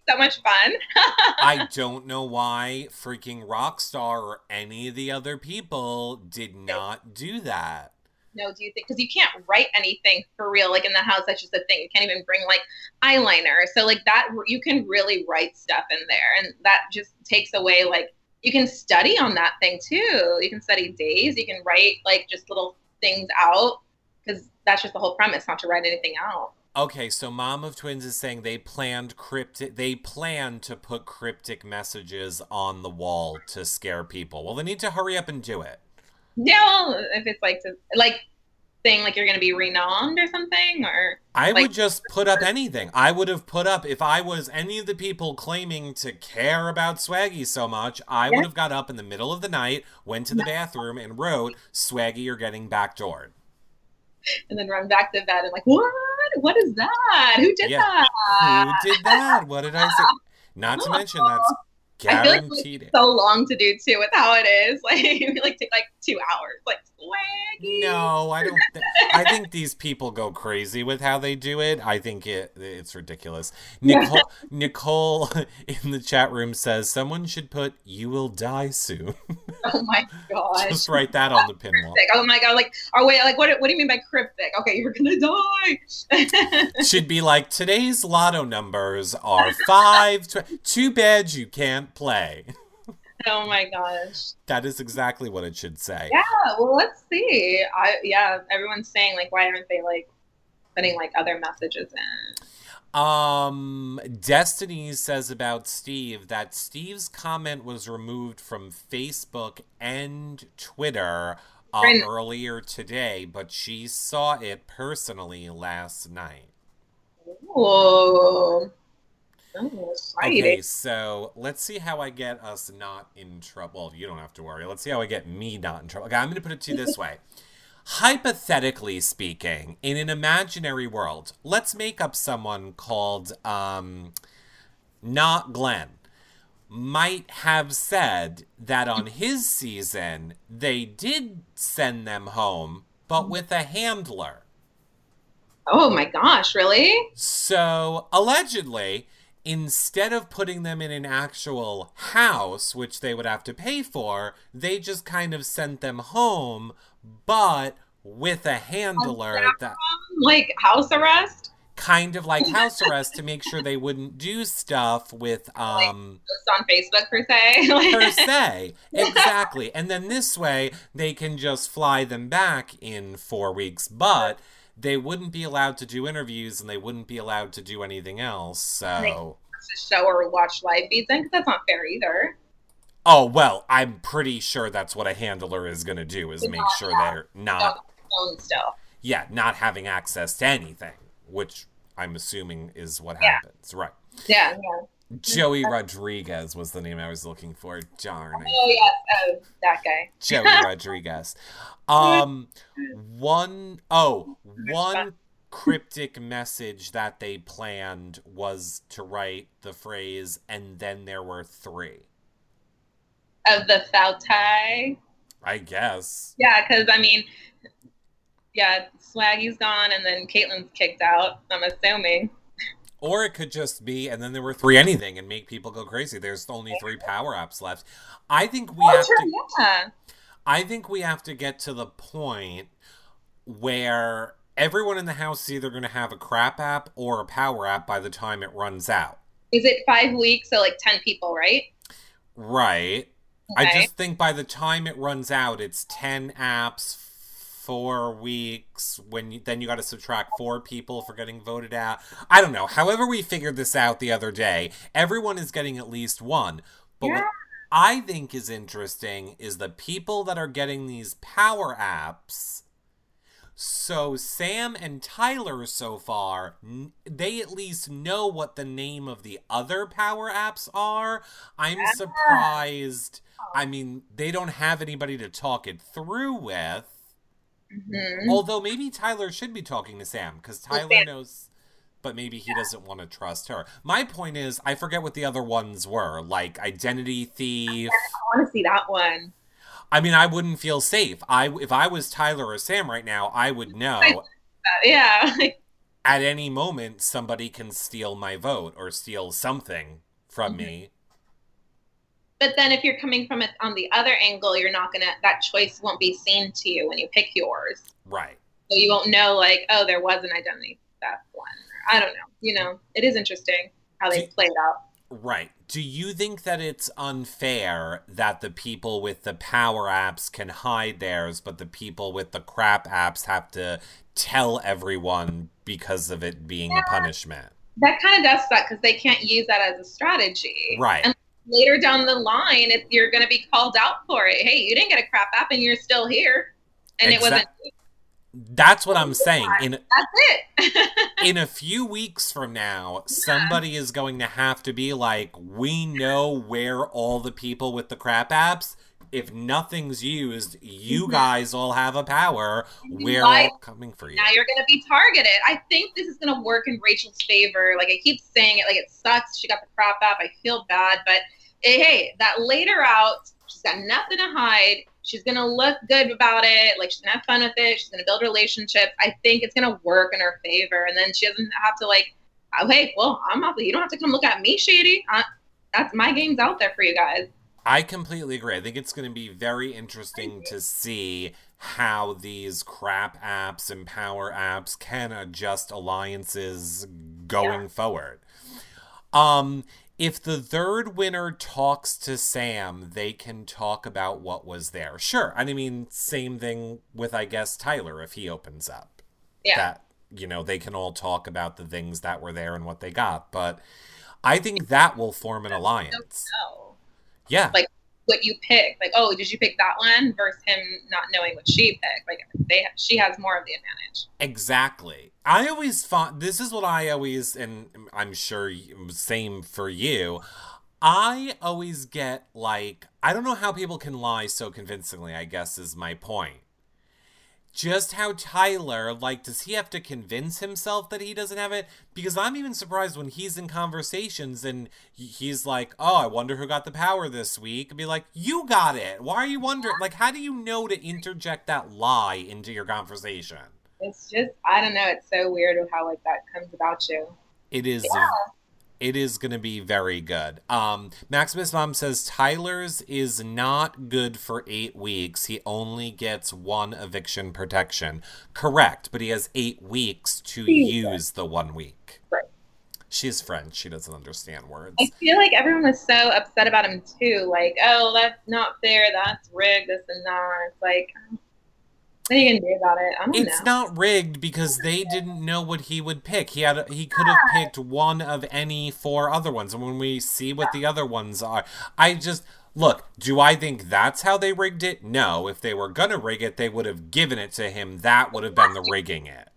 so much fun. I don't know why freaking Rockstar or any of the other people did not do that. No, do you think? Because you can't write anything for real, like in the house. That's just the thing. You can't even bring like eyeliner. So like that, you can really write stuff in there, and that just takes away like you can study on that thing too. You can study days. You can write like just little things out because that's just the whole premise, not to write anything out. Okay, so Mom of Twins is saying they planned cryptic they plan to put cryptic messages on the wall to scare people. Well, they need to hurry up and do it. Yeah, well, if it's like to like saying like you're gonna be renowned or something, or I Like- would just put up anything. I would have put up if I was any of the people claiming to care about Swaggy so much, I Yeah. would have got up in the middle of the night, went to the bathroom and wrote, "Swaggy, you're getting backdoored." and then run back to bed and like what? What is that? Who did Yeah. that? Who did that? What did I say? Not to mention that's I feel like guaranteed. so long to do too with how it is. Like it like take like two hours. Like swaggy. No, I don't. Th- I think these people go crazy with how they do it. I think it it's ridiculous. Nicole Nicole in the chat room says someone should put "You will die soon." Oh my god! Just write that on the pin wall. Oh my god. Like or wait. Like what? What do you mean by cryptic? Okay, you're gonna die. Should be like today's lotto numbers are five. Tw- too bad you can't play. Oh my gosh. That is exactly what it should say. Yeah. Well, let's see. I yeah. Everyone's saying like, why aren't they like putting like other messages in? Um, Destiny says about Steve that Steve's comment was removed from Facebook and Twitter uh, Right. earlier today, but she saw it personally last night. Oh. Oh. Okay, so let's see how I get us not in trouble. Well, you don't have to worry. Let's see how I get me not in trouble. Okay, I'm going to put it to you this way. Hypothetically speaking, in an imaginary world, let's make up someone called um not Glenn. might have said that on his season they did send them home, but with a handler. Oh my gosh, really? So, allegedly, instead of putting them in an actual house, which they would have to pay for, they just kind of sent them home, but with a handler that like house arrest? Kind of like house arrest to make sure they wouldn't do stuff with um Post on facebook per se? Per se. Exactly. And then this way they can just fly them back in four weeks. But they wouldn't be allowed to do interviews and they wouldn't be allowed to do anything else so. Show or watch live feeds in 'cause that's not fair either. Oh well i'm pretty sure that's what a handler is going to do is make sure they're not phone still yeah not having access to anything which i'm assuming is what Yeah. happens right. Yeah yeah. Joey rodriguez was the name i was looking for darn it. Oh yes oh that guy. Joey Rodriguez. Um, one oh one cryptic message that they planned was to write the phrase, and then there were three. of the foul I guess. yeah because i mean yeah swaggy's gone and then kaitlyn's kicked out i'm assuming Or it could just be, and then there were three anything, and make people go crazy. There's only three power ups left. I think we oh have sure to. yeah I think we have to get to the point where everyone in the house is either going to have a crap app or a power app by the time it runs out. is it five weeks so like 10 people right Right. I just think by the time it runs out, it's 10 apps, four weeks. When you, then you got to subtract four people for getting voted out. I don't know. However, we figured this out the other day, everyone is getting at least one. But Yeah. I think is interesting is the people that are getting these power apps. So Sam and Tyler so far, they at least know what the name of the other power apps are. I'm surprised. I mean, they don't have anybody to talk it through with. Mhm. Although maybe Tyler should be talking to Sam because Tyler knows, but maybe he doesn't want to trust her. My point is, I forget what the other ones were, like Identity Thief. I want to see that one. I mean, I wouldn't feel safe. I if I was Tyler or Sam right now, I would know Uh, yeah. at any moment somebody can steal my vote or steal something from me. but then if you're coming from it on the other angle, you're not gonna. That choice won't be seen to you when you pick yours. Right. So you won't know like, oh, there was an identity theft one. I don't know. You know, it is interesting how they play it out. Right. Do you think that it's unfair that the people with the power apps can hide theirs, but the people with the crap apps have to tell everyone because of it being a punishment? That kind of does suck because they can't use that as a strategy. Right. And later down the line, if you're going to be called out for it, hey, you didn't get a crap app and you're still here, and it wasn't. That's what I'm saying. In That's it. in a few weeks from now, somebody is going to have to be like, we know where all the people with the crap apps. If nothing's used, you Mhm. guys all have a power. We're all coming for you. now you're going to be targeted. I think this is going to work in Rachel's favor. Like I keep saying it, like it sucks. She got the crap app. I feel bad, but eh, hey, that later out, she's got nothing to hide. She's going to look good about it. Like she's to have fun with it. She's going to build relationships. I think it's going to work in her favor, and then she doesn't have to like, oh, hey, well, I'm not. You don't have to come look at me, shady. I, that's my game's out there for you guys. I completely agree. I think it's going to be very interesting to see how these crap apps and power apps can adjust alliances going forward. Um if the third winner talks to Sam, they can talk about what was there. Sure. And I mean, same thing with I guess Tyler if he opens up. Yeah. That you know, they can all talk about the things that were there and what they got, but I think that will form an alliance. Yeah. Like, what you pick. Like, oh, did you pick that one? Versus him not knowing what she picked. Like, they she has more of the advantage. Exactly. I always thought this is what I always, and I'm sure same for you. I always get like I don't know how people can lie so convincingly. I guess is my point. Just how Tyler, like, does he have to convince himself that he doesn't have it? Because I'm even surprised when he's in conversations and he's like, oh, I wonder who got the power this week. And be like, you got it. Why are you wondering? Like, how do you know to interject that lie into your conversation? It's just, I don't know. It's so weird how, like, that comes about you. It is. Yeah it is going to be very good. Um, Maximus Mom says Tyler's is not good for eight weeks. He only gets one eviction protection. Correct, but he has eight weeks to use the one week. Right. She's French. She doesn't understand words. I feel like everyone was so upset about him too. Like, oh, that's not fair. That's rigged. This and that. It's like, what are you gonna do about it? I don't it's know. not rigged because they didn't know what he would pick. He had he could have picked one of any four other ones, and when we see what the other ones are, I just look. Do I think that's how they rigged it? No. If they were gonna rig it, they would have given it to him. That would have been the rigging it.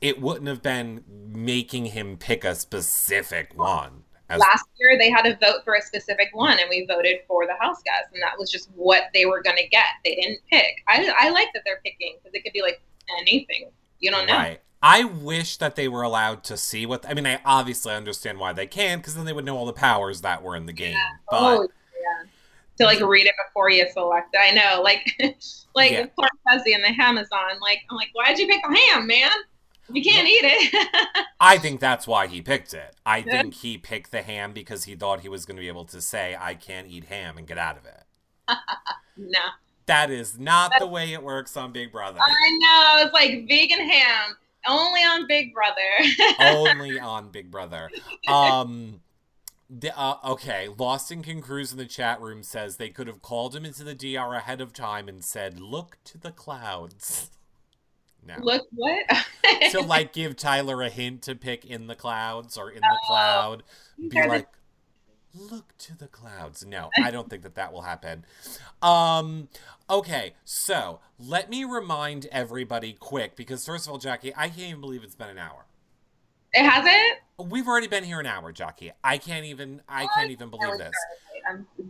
It wouldn't have been making him pick a specific one. As Last year, they had to vote for a specific one, and we voted for the house guests, and that was just what they were going to get. They didn't pick. I, I like that they're picking because it could be like anything. You don't know. Right. I wish that they were allowed to see what. I mean, I obviously understand why they can't, because then they would know all the powers that were in the game. Yeah. But oh, yeah. To like read it before you select it. I know, like, like yeah. Clark Fuzzy and the Amazon. Like, I'm like, why'd you pick the ham, man? You can't eat it. I think that's why he picked it. I think he picked the ham because he thought he was going to be able to say, I can't eat ham and get out of it. no. That is not that's, the way it works on Big Brother. I know. It's like vegan ham. Only on Big Brother. only on Big Brother. Um. The, uh, okay, Lost in King Cruz in the chat room says they could have called him into the DR ahead of time and said, "Look to the clouds." No. Look what? to like give Tyler a hint to pick in the clouds or in the oh, cloud. Be like, look to the clouds. No, I don't think that that will happen. Um, okay, so let me remind everybody quick because first of all, Jackie, I can't even believe it's been an hour. It hasn't. We've already been here an hour, Jackie. I can't even. I can't even believe this.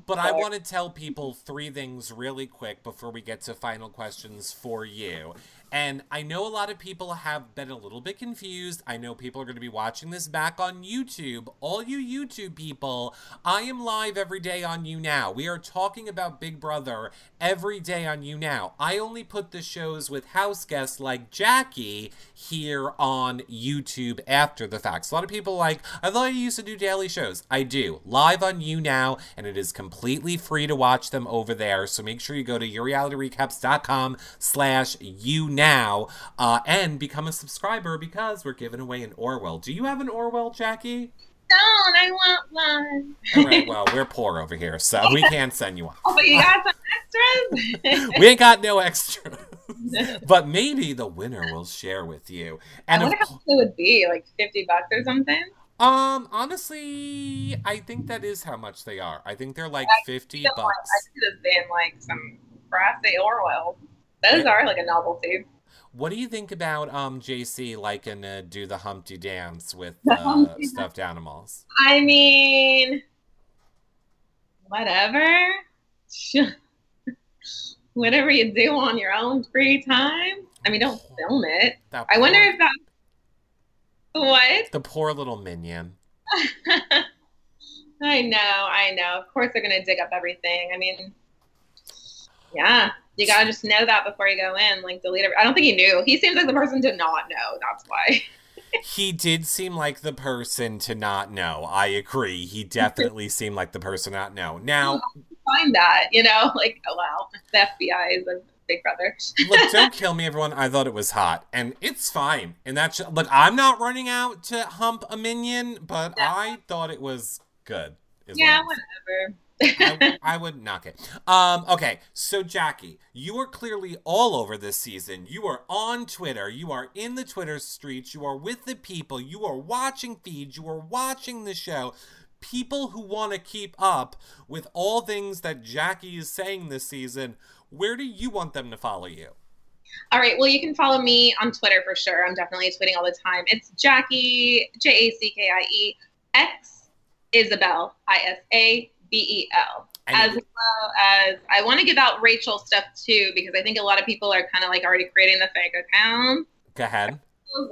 But I want to tell people three things really quick before we get to final questions for you. And I know a lot of people have been a little bit confused. I know people are going to be watching this back on YouTube. All you YouTube people, I am live every day on YouNow. We are talking about Big Brother every day on YouNow. I only put the shows with house guests like Jackie here on YouTube after the fact. So a lot of people like, I thought you used to do daily shows. I do. Live on YouNow, and it is completely free to watch them over there. So make sure you go to yourrealityrecaps.com slash you now uh, and become a subscriber because we're giving away an Orwell. Do you have an Orwell, Jackie? Don't. I want one. All right. Well, we're poor over here, so we can't send you one. Oh, but you got some extras? we ain't got no extras. but maybe the winner will share with you. And I wonder how much it would be, like fifty bucks or something. Um, honestly, I think that is how much they are. I think they're like fifty bucks. Like, I could have been like some brassy Orwell. Those are like a novelty. What do you think about um JC liking to do the Humpty dance with uh, stuffed animals? I mean, whatever. whatever you do on your own free time. I mean, don't film it. I wonder if that. What? The poor little minion. I know, I know. Of course, they're gonna dig up everything. I mean, yeah. You gotta just know that before you go in. Like delete it. I don't think he knew. He seems like the person to not know. That's why. he did seem like the person to not know. I agree. He definitely seemed like the person not know. Now find that, you know, like oh wow, the FBI is a big brother. look, don't kill me, everyone. I thought it was hot, and it's fine. And that's look, I'm not running out to hump a minion, but. I thought it was good. Yeah, whatever. I, I, would knock it. Um, okay, so Jackie, you are clearly all over this season. You are on Twitter. You are in the Twitter streets. You are with the people. You are watching feeds. You are watching the show. People who want to keep up with all things that Jackie is saying this season, where do you want them to follow you? All right. Well, you can follow me on Twitter for sure. I'm definitely tweeting all the time. It's Jackie J A C K I E X Isabel I S A B E L. As well as I want to give out Rachel stuff too because I think a lot of people are kind of like already creating the fake account. Go ahead.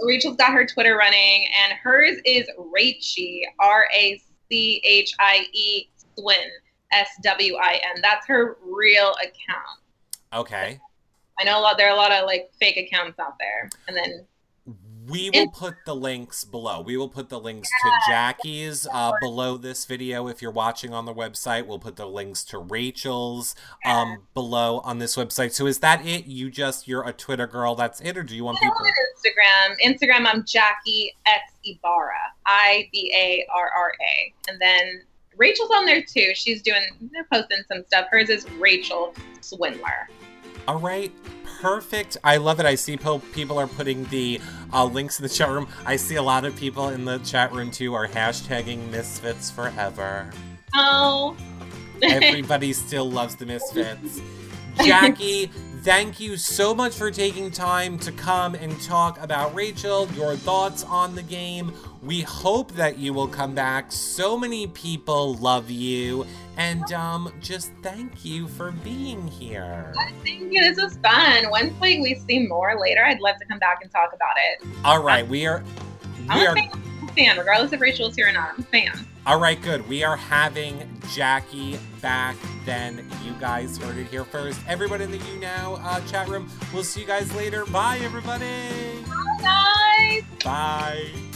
Rachel's got her Twitter running, and hers is Rachie, R A C H I E Swin, S W I N. That's her real account. Okay. I know a lot. There are a lot of like fake accounts out there, and then We will put the links below. We will put the links to Jackie's uh, below this video. If you're watching on the website, we'll put the links to Rachel's um, below on this website. So is that it? You just you're a Twitter girl. That's it, or do you want people? Instagram. Instagram, I'm Jackie X Ibarra, I B A R R A, and then Rachel's on there too. She's doing, they're posting some stuff. Hers is Rachel Swindler. All right, perfect. I love it. I see people are putting the uh, links in the chat room. I see a lot of people in the chat room too are hashtagging Misfits forever. Oh, Everybody still loves the Misfits. Jackie, thank you so much for taking time to come and talk about Rachel, your thoughts on the game. We hope that you will come back. So many people love you. And um, just thank you for being here. thank you. This was fun. Once like we see more later, I'd love to come back and talk about it. All right, we are we I'm are a fan, fan, regardless if Rachel's here or not. I'm a fan. All right, good. We are having Jackie back then. You guys heard it here first. Everybody in the YouNow uh, chat room. We'll see you guys later. Bye, everybody. Bye, guys. Bye.